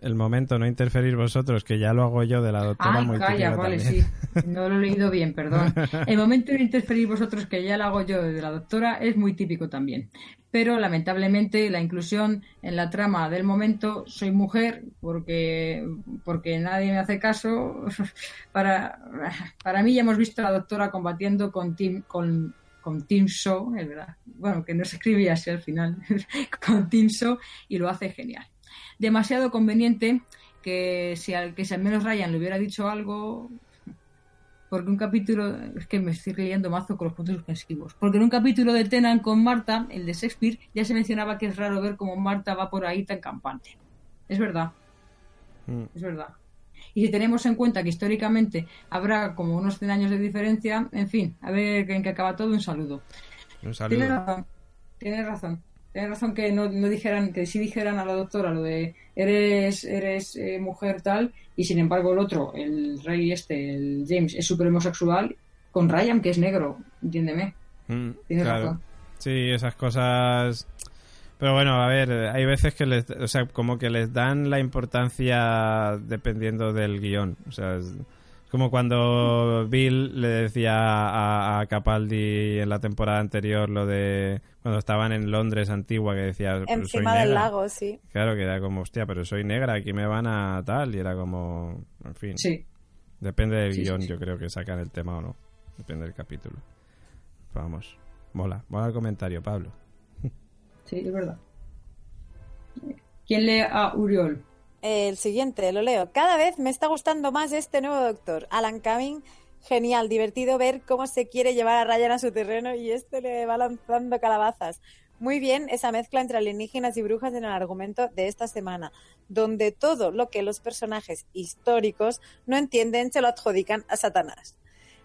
El momento, no interferir vosotros, que ya lo hago yo de la doctora Ay, muy calla, típica vale, también. sí. No lo he leído bien, perdón. El momento de interferir vosotros, que ya lo hago yo de la doctora, es muy típico también. Pero lamentablemente la inclusión en la trama del momento, soy mujer, porque, porque nadie me hace caso. Para, para mí ya hemos visto a la doctora combatiendo con Tim, con, con Tim Shaw, es verdad. Bueno, que no se escribía así al final, con Tim Shaw, y lo hace genial. Demasiado conveniente que si al, que si al menos Ryan le hubiera dicho algo porque un capítulo es que me estoy leyendo mazo con los puntos suspensivos. Porque en un capítulo de Tenan con Marta el de Shakespeare ya se mencionaba que es raro ver cómo Marta va por ahí tan campante. Es verdad. Mm. es verdad y si tenemos en cuenta que históricamente habrá como unos 100 años de diferencia en fin a ver en qué acaba todo un saludo Un saludo. Tienes razón, tienes razón. Tienes razón que no, no dijeran, que sí dijeran a la doctora lo de eres, eres eh, mujer tal, y sin embargo el otro, el rey este, el James, es súper homosexual, con Ryan, que es negro, entiéndeme. Mm, Tienes claro. razón. Sí, esas cosas. Pero bueno, a ver, hay veces que les, o sea, como que les dan la importancia dependiendo del guion. O sea, es como cuando Bill le decía a, a Capaldi en la temporada anterior lo de cuando estaban en Londres antigua que decía, "Pero soy Encima del negra". lago, sí. Claro, que era como, hostia, pero soy negra, aquí me van a tal, y era como, en fin. Sí, Depende del Sí, guion, sí. yo creo que sacan el tema o no. Depende del capítulo. Vamos, mola, mola el comentario, Pablo. Sí, es verdad. ¿Quién lee a Uriol? El siguiente, lo leo. Cada vez me está gustando más este nuevo doctor, Alan Cumming. Genial, divertido ver cómo se quiere llevar a Ryan a su terreno y este le va lanzando calabazas. Muy bien esa mezcla entre alienígenas y brujas en el argumento de esta semana, donde todo lo que los personajes históricos no entienden se lo adjudican a Satanás.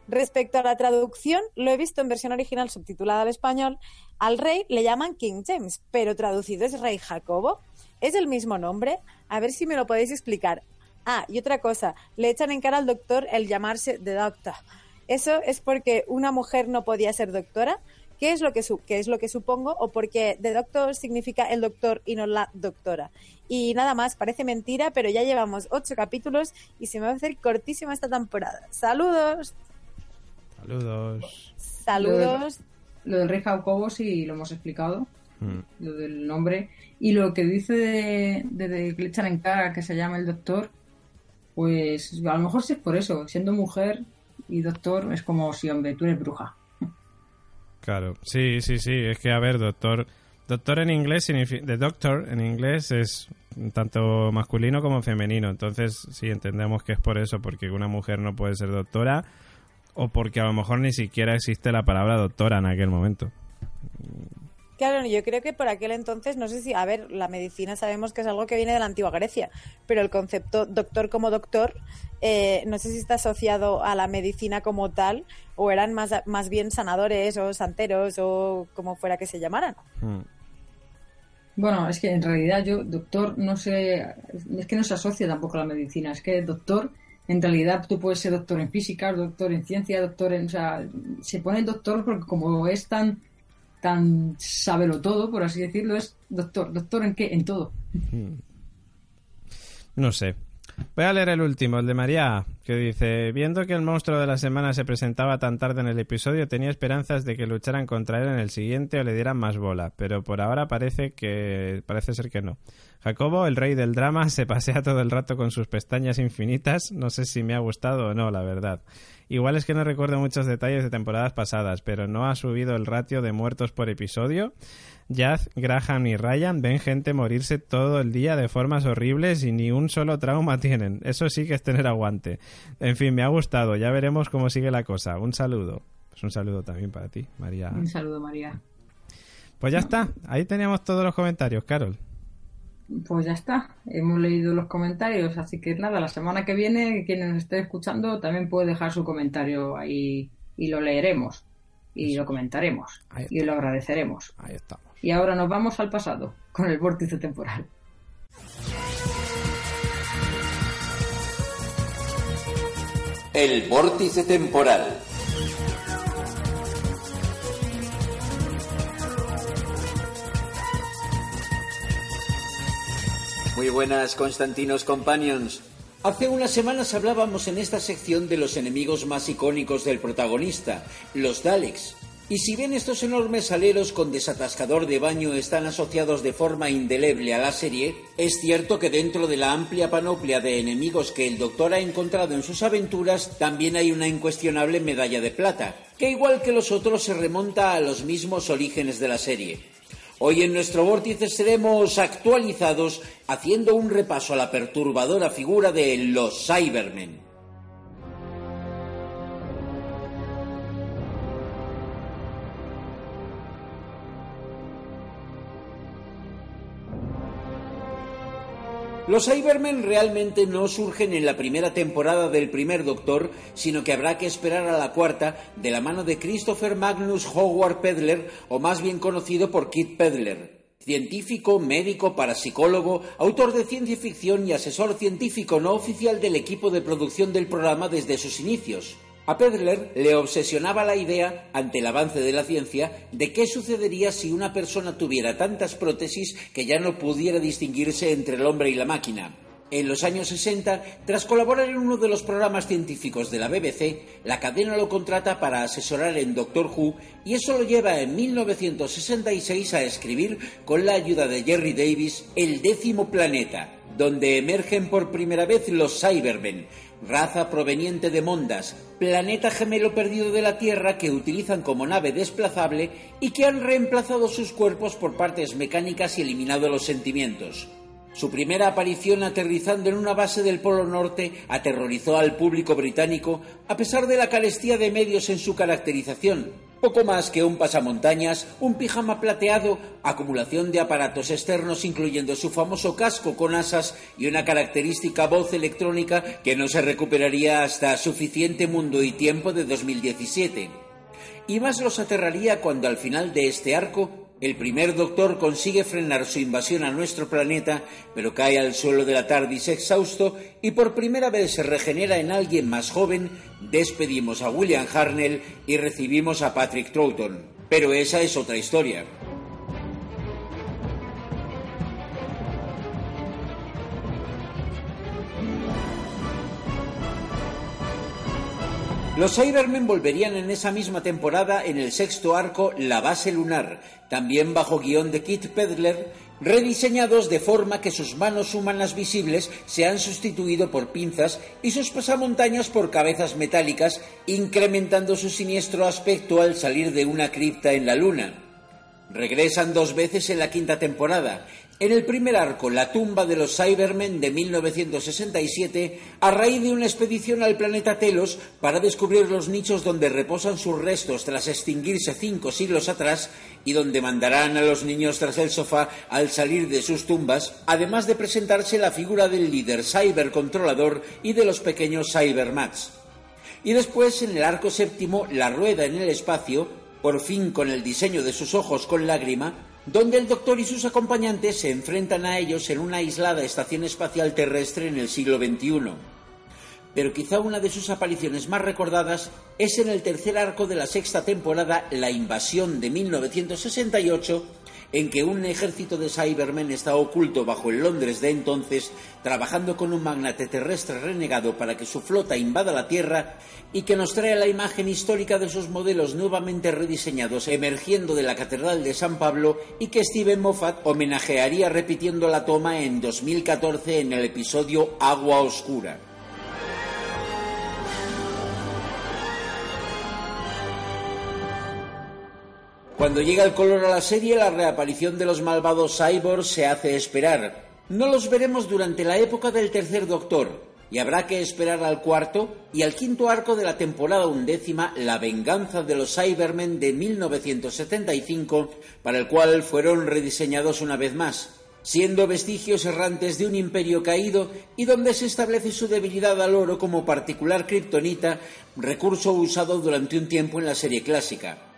Respecto a la traducción, lo he visto en versión original subtitulada al español. Al rey le llaman King James, pero traducido es Rey Jacobo. ¿Es el mismo nombre? A ver si me lo podéis explicar. Ah, y otra cosa, le echan en cara al doctor el llamarse The Doctor. ¿Eso es porque una mujer no podía ser doctora? ¿Qué es lo que, su- qué es lo que supongo? ¿O porque The Doctor significa el doctor y no la doctora? Y nada más, parece mentira, pero ya llevamos ocho capítulos y se me va a hacer cortísima esta temporada. ¡Saludos! Saludos. ¡Saludos! Lo del rey Jacobo sí lo hemos explicado. Mm. lo del nombre. Y lo que dice de, de, de que le echan en cara que se llama el doctor, pues a lo mejor sí es por eso. Siendo mujer y doctor es como si, hombre, tú eres bruja. Claro, sí, sí, sí, es que a ver, doctor, doctor en inglés significa, the doctor en inglés es tanto masculino como femenino, entonces sí entendemos que es por eso, porque una mujer no puede ser doctora o porque a lo mejor ni siquiera existe la palabra doctora en aquel momento. Claro, yo creo que por aquel entonces, no sé si, a ver, la medicina sabemos que es algo que viene de la antigua Grecia, pero el concepto doctor como doctor, eh, no sé si está asociado a la medicina como tal, o eran más, más bien sanadores o santeros o como fuera que se llamaran. Mm. Bueno, es que en realidad yo, doctor, no sé, es que no se asocia tampoco a la medicina, es que doctor, en realidad tú puedes ser doctor en física, doctor en ciencia, doctor en, o sea, se pone doctor porque como es tan, tan sábelo todo, por así decirlo, es doctor, doctor en qué, en todo. Hmm. No sé, Voy a leer el último, el de María, que dice, viendo que el monstruo de la semana se presentaba tan tarde en el episodio, tenía esperanzas de que lucharan contra él en el siguiente o le dieran más bola, pero por ahora parece que parece ser que no. Jacobo, el rey del drama, se pasea todo el rato con sus pestañas infinitas, no sé si me ha gustado o no, la verdad. Igual es que no recuerdo muchos detalles de temporadas pasadas, pero no ha subido el ratio de muertos por episodio. Jazz, Graham y Ryan ven gente morirse todo el día de formas horribles y ni un solo trauma tienen. Eso sí que es tener aguante. En fin, me ha gustado. Ya veremos cómo sigue la cosa. Un saludo. Pues un saludo también para ti, María. Un saludo, María. Pues ya está. Ahí teníamos todos los comentarios, Carol. Pues ya está. Hemos leído los comentarios. Así que nada, la semana que viene, quien nos esté escuchando también puede dejar su comentario ahí y lo leeremos. Y lo comentaremos. Y lo agradeceremos. Ahí estamos. Y ahora nos vamos al pasado, con el vórtice temporal. El vórtice temporal. Muy buenas, Constantinos Companions. Hace unas semanas hablábamos en esta sección de los enemigos más icónicos del protagonista, los Daleks. Y si bien estos enormes aleros con desatascador de baño están asociados de forma indeleble a la serie, es cierto que dentro de la amplia panoplia de enemigos que el Doctor ha encontrado en sus aventuras, también hay una incuestionable medalla de plata, que igual que los otros se remonta a los mismos orígenes de la serie. Hoy en nuestro vórtice seremos actualizados haciendo un repaso a la perturbadora figura de los Cybermen. Los Cybermen realmente no surgen en la primera temporada del primer Doctor, sino que habrá que esperar a la cuarta de la mano de Christopher Magnus Howard Pedler, o más bien conocido por Kit Pedler. Científico, médico, parapsicólogo, autor de ciencia ficción y asesor científico no oficial del equipo de producción del programa desde sus inicios. A Pedler le obsesionaba la idea, ante el avance de la ciencia, de qué sucedería si una persona tuviera tantas prótesis que ya no pudiera distinguirse entre el hombre y la máquina. En los años 60, tras colaborar en uno de los programas científicos de la BBC, la cadena lo contrata para asesorar en Doctor Who y eso lo lleva en 1966 a escribir, con la ayuda de Jerry Davis, El décimo planeta, donde emergen por primera vez los Cybermen, raza proveniente de Mondas, planeta gemelo perdido de la Tierra que utilizan como nave desplazable y que han reemplazado sus cuerpos por partes mecánicas y eliminado los sentimientos. Su primera aparición aterrizando en una base del Polo Norte aterrorizó al público británico a pesar de la carestía de medios en su caracterización, poco más que un pasamontañas, un pijama plateado, acumulación de aparatos externos incluyendo su famoso casco con asas y una característica voz electrónica que no se recuperaría hasta suficiente mundo y tiempo de 2017. Y más los aterraría cuando al final de este arco el primer doctor consigue frenar su invasión a nuestro planeta, pero cae al suelo de la TARDIS exhausto y por primera vez se regenera en alguien más joven, despedimos a William Harnell y recibimos a Patrick Troughton. Pero esa es otra historia. Los Cybermen volverían en esa misma temporada en el sexto arco La Base Lunar, también bajo guion de Kit Pedler, rediseñados de forma que sus manos humanas visibles se han sustituido por pinzas y sus pasamontañas por cabezas metálicas, incrementando su siniestro aspecto al salir de una cripta en la Luna. Regresan dos veces en la quinta temporada en el primer arco, La tumba de los Cybermen de 1967, a raíz de una expedición al planeta Telos para descubrir los nichos donde reposan sus restos tras extinguirse cinco siglos atrás y donde mandarán a los niños tras el sofá al salir de sus tumbas, además de presentarse la figura del líder cybercontrolador y de los pequeños cybermats. Y después, en el arco séptimo, La rueda en el espacio, por fin con el diseño de sus ojos con lágrima, donde el Doctor y sus acompañantes se enfrentan a ellos en una aislada estación espacial terrestre en el siglo XXI. Pero quizá una de sus apariciones más recordadas es en el tercer arco de la sexta temporada, La Invasión de 1968, en que un ejército de Cybermen está oculto bajo el Londres de entonces, trabajando con un magnate terrestre renegado para que su flota invada la Tierra y que nos trae la imagen histórica de sus modelos nuevamente rediseñados emergiendo de la Catedral de San Pablo y que Steven Moffat homenajearía repitiendo la toma en 2014 en el episodio Agua Oscura. Cuando llega el color a la serie, la reaparición de los malvados cyborgs se hace esperar. No los veremos durante la época del tercer Doctor, y habrá que esperar al cuarto y al quinto arco de la temporada undécima La venganza de los Cybermen de 1975, para el cual fueron rediseñados una vez más, siendo vestigios errantes de un imperio caído y donde se establece su debilidad al oro como particular kriptonita, recurso usado durante un tiempo en la serie clásica.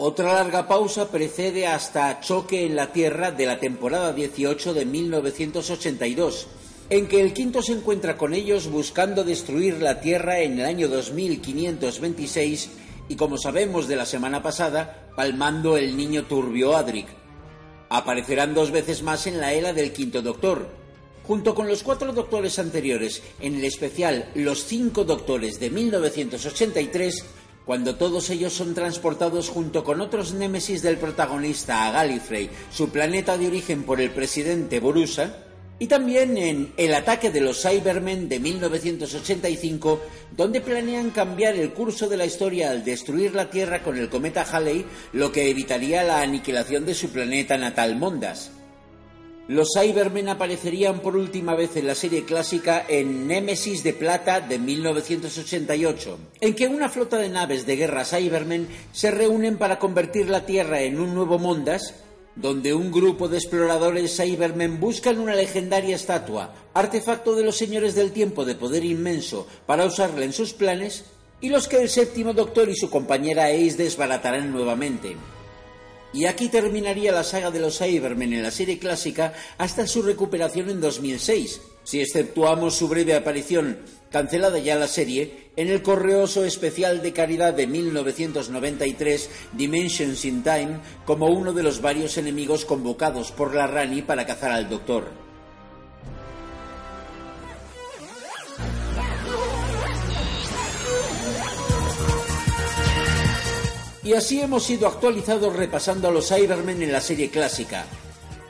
Otra larga pausa precede hasta Choque en la Tierra de la temporada 18 de 1982, en que el quinto se encuentra con ellos buscando destruir la Tierra en el año 2526 y como sabemos de la semana pasada, palmando el niño turbio Adric. Aparecerán dos veces más en la era del quinto Doctor. Junto con los cuatro doctores anteriores, en el especial Los cinco Doctores de 1983, cuando todos ellos son transportados junto con otros némesis del protagonista a Gallifrey, su planeta de origen por el presidente Borusa, y también en El ataque de los Cybermen de 1985, donde planean cambiar el curso de la historia al destruir la Tierra con el cometa Halley, lo que evitaría la aniquilación de su planeta natal Mondas. Los Cybermen aparecerían por última vez en la serie clásica en Némesis de Plata de 1988, en que una flota de naves de guerra Cybermen se reúnen para convertir la Tierra en un nuevo Mondas, donde un grupo de exploradores Cybermen buscan una legendaria estatua, artefacto de los señores del tiempo de poder inmenso, para usarla en sus planes, y los que el séptimo Doctor y su compañera Ace desbaratarán nuevamente. Y aquí terminaría la saga de los Cybermen en la serie clásica hasta su recuperación en 2006, si exceptuamos su breve aparición, cancelada ya la serie, en el correoso especial de caridad de 1993 Dimensions in Time como uno de los varios enemigos convocados por la Rani para cazar al Doctor. Y así hemos sido actualizados repasando a los Cybermen en la serie clásica.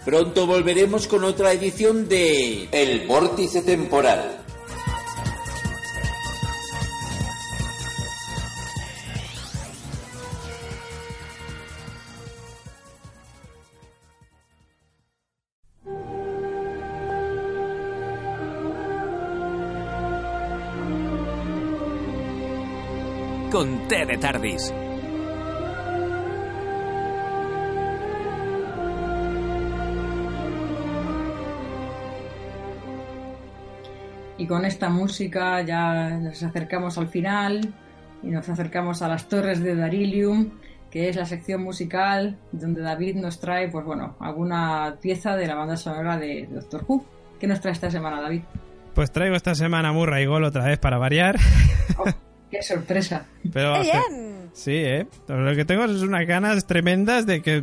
Pronto volveremos con otra edición de El Vórtice Temporal. Con T de Tardis. Y con esta música ya nos acercamos al final y nos acercamos a las torres de Darilium, que es la sección musical donde David nos trae, pues bueno, alguna pieza de la banda sonora de Doctor Who. ¿Qué nos trae esta semana, David? Pues traigo esta semana Murray Gol otra vez para variar. Oh, ¡Qué sorpresa! Pero, ¡Qué bien! Sí, ¿eh? Lo que tengo es unas ganas tremendas de que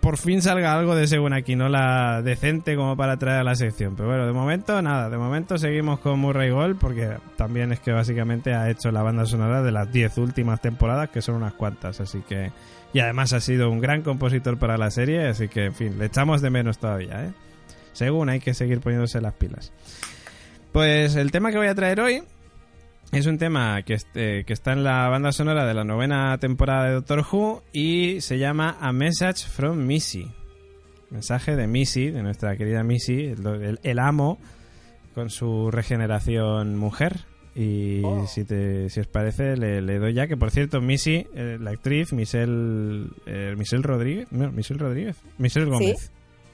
por fin salga algo de Según Aquinola decente como para traer a la sección. Pero bueno, de momento nada, de momento seguimos con Murray Gold porque también es que básicamente ha hecho la banda sonora de las 10 últimas temporadas, que son unas cuantas, así que... Y además ha sido un gran compositor para la serie, así que, en fin, le echamos de menos todavía, ¿eh? Según hay que seguir poniéndose las pilas. Pues el tema que voy a traer hoy es un tema que, este, que está en la banda sonora de la novena temporada de Doctor Who y se llama A Message from Missy. Mensaje de Missy, de nuestra querida Missy, el, el amo, con su regeneración mujer. Y Oh. si, te, si os parece, le, le doy ya que, por cierto, Missy, eh, la actriz, Michelle, eh, Michelle Rodríguez, no, Michelle Rodríguez, Michelle Gómez.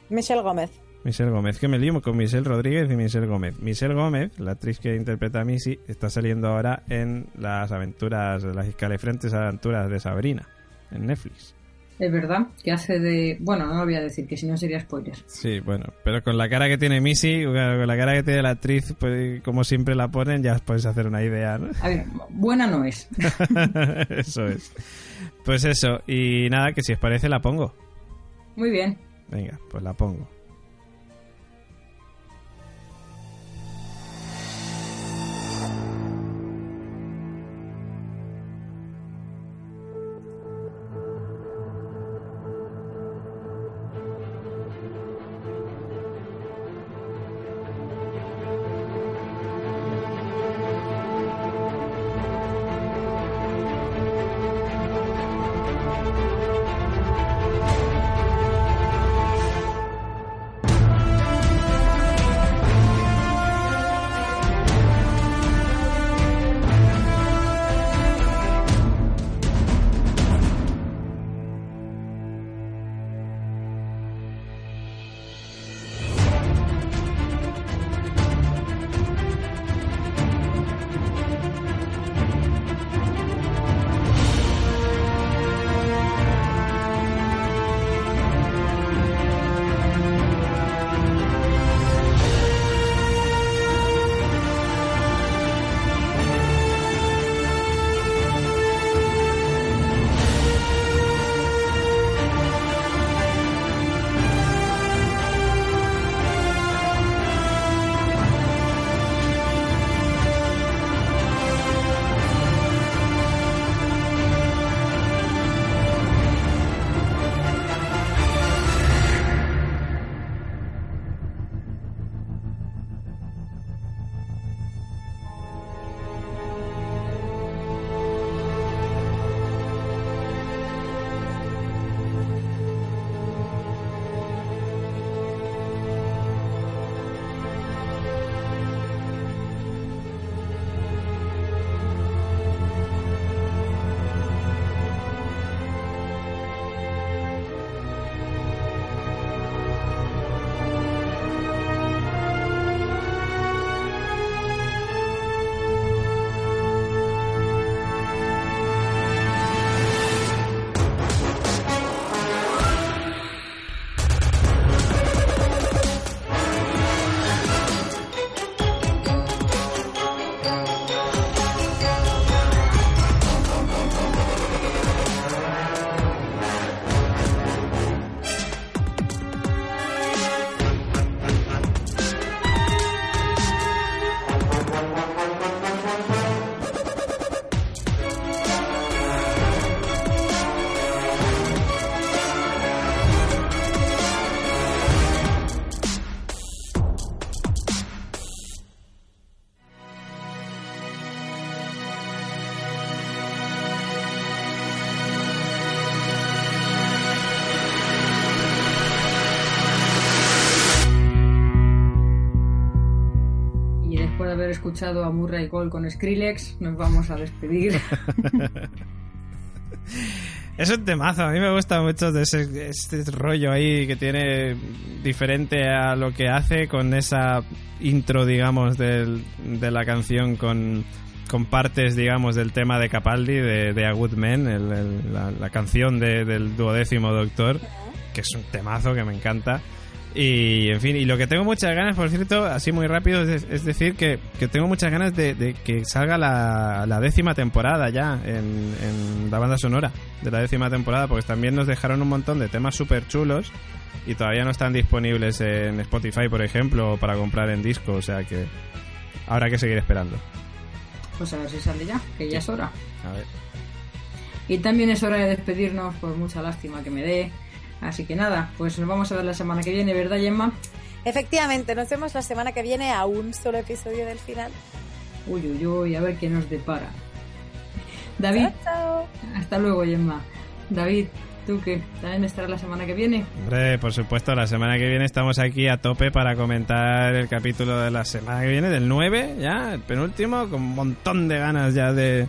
Michelle Gómez. Michelle Gómez, que me lío con Michelle Rodríguez y Michelle Gómez. Michelle Gómez, la actriz que interpreta a Missy, está saliendo ahora en las aventuras, las escalefrentes aventuras de Sabrina, en Netflix. Es verdad, que hace de... Bueno, no lo voy a decir, que si no sería spoiler. Sí, bueno, pero con la cara que tiene Missy, con la cara que tiene la actriz, pues como siempre la ponen, ya puedes hacer una idea, ¿no? A ver, buena no es. eso es. Pues eso, y nada, que si os parece la pongo. Muy bien. Venga, pues la pongo. Escuchado a Murray Cole con Skrillex, nos vamos a despedir. es un temazo, a mí me gusta mucho de ese, este rollo ahí que tiene diferente a lo que hace con esa intro, digamos, del, de la canción con, con partes, digamos, del tema de Capaldi, de, A Good Man, la, canción del duodécimo Doctor, que es un temazo que me encanta. Y, en fin, y lo que tengo muchas ganas, por cierto, así muy rápido, es, decir que, tengo muchas ganas de, que salga la, décima temporada ya en, la banda sonora de la décima temporada, porque también nos dejaron un montón de temas súper chulos y todavía no están disponibles en Spotify, por ejemplo, para comprar en disco, o sea que habrá que seguir esperando. Pues a ver si sale ya, que ya es hora. A ver. Y también es hora de despedirnos, por mucha lástima que me dé Así que nada, pues nos vamos a ver la semana que viene, ¿verdad, Gemma? Efectivamente, nos vemos la semana que viene a un solo episodio del final. Uy, uy, uy, a ver qué nos depara. David, hasta luego, Gemma. David, ¿tú qué? ¿También estarás la semana que viene? Hombre, por supuesto, la semana que viene estamos aquí a tope para comentar el capítulo de la semana que viene, del 9, ya, el penúltimo, con un montón de ganas ya de,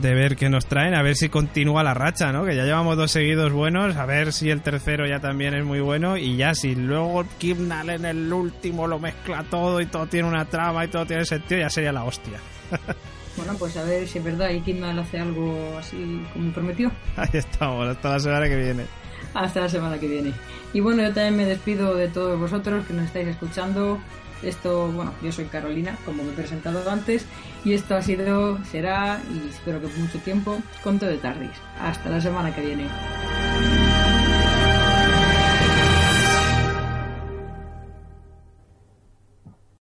de ver qué nos traen, a ver si continúa la racha, ¿no? Que ya llevamos dos seguidos buenos, a ver si el tercero ya también es muy bueno y ya si luego Kimnal en el último lo mezcla todo y todo tiene una trama y todo tiene sentido, ya sería la hostia. Bueno, pues a ver si es verdad y Kindle hace algo así como prometió. Ahí estamos, hasta la semana que viene. Hasta la semana que viene. Y bueno, yo también me despido de todos vosotros que nos estáis escuchando. Esto, bueno, yo soy Carolina, como me he presentado antes, y esto ha sido, será, y espero que por mucho tiempo, Conto de Tardis. Hasta la semana que viene.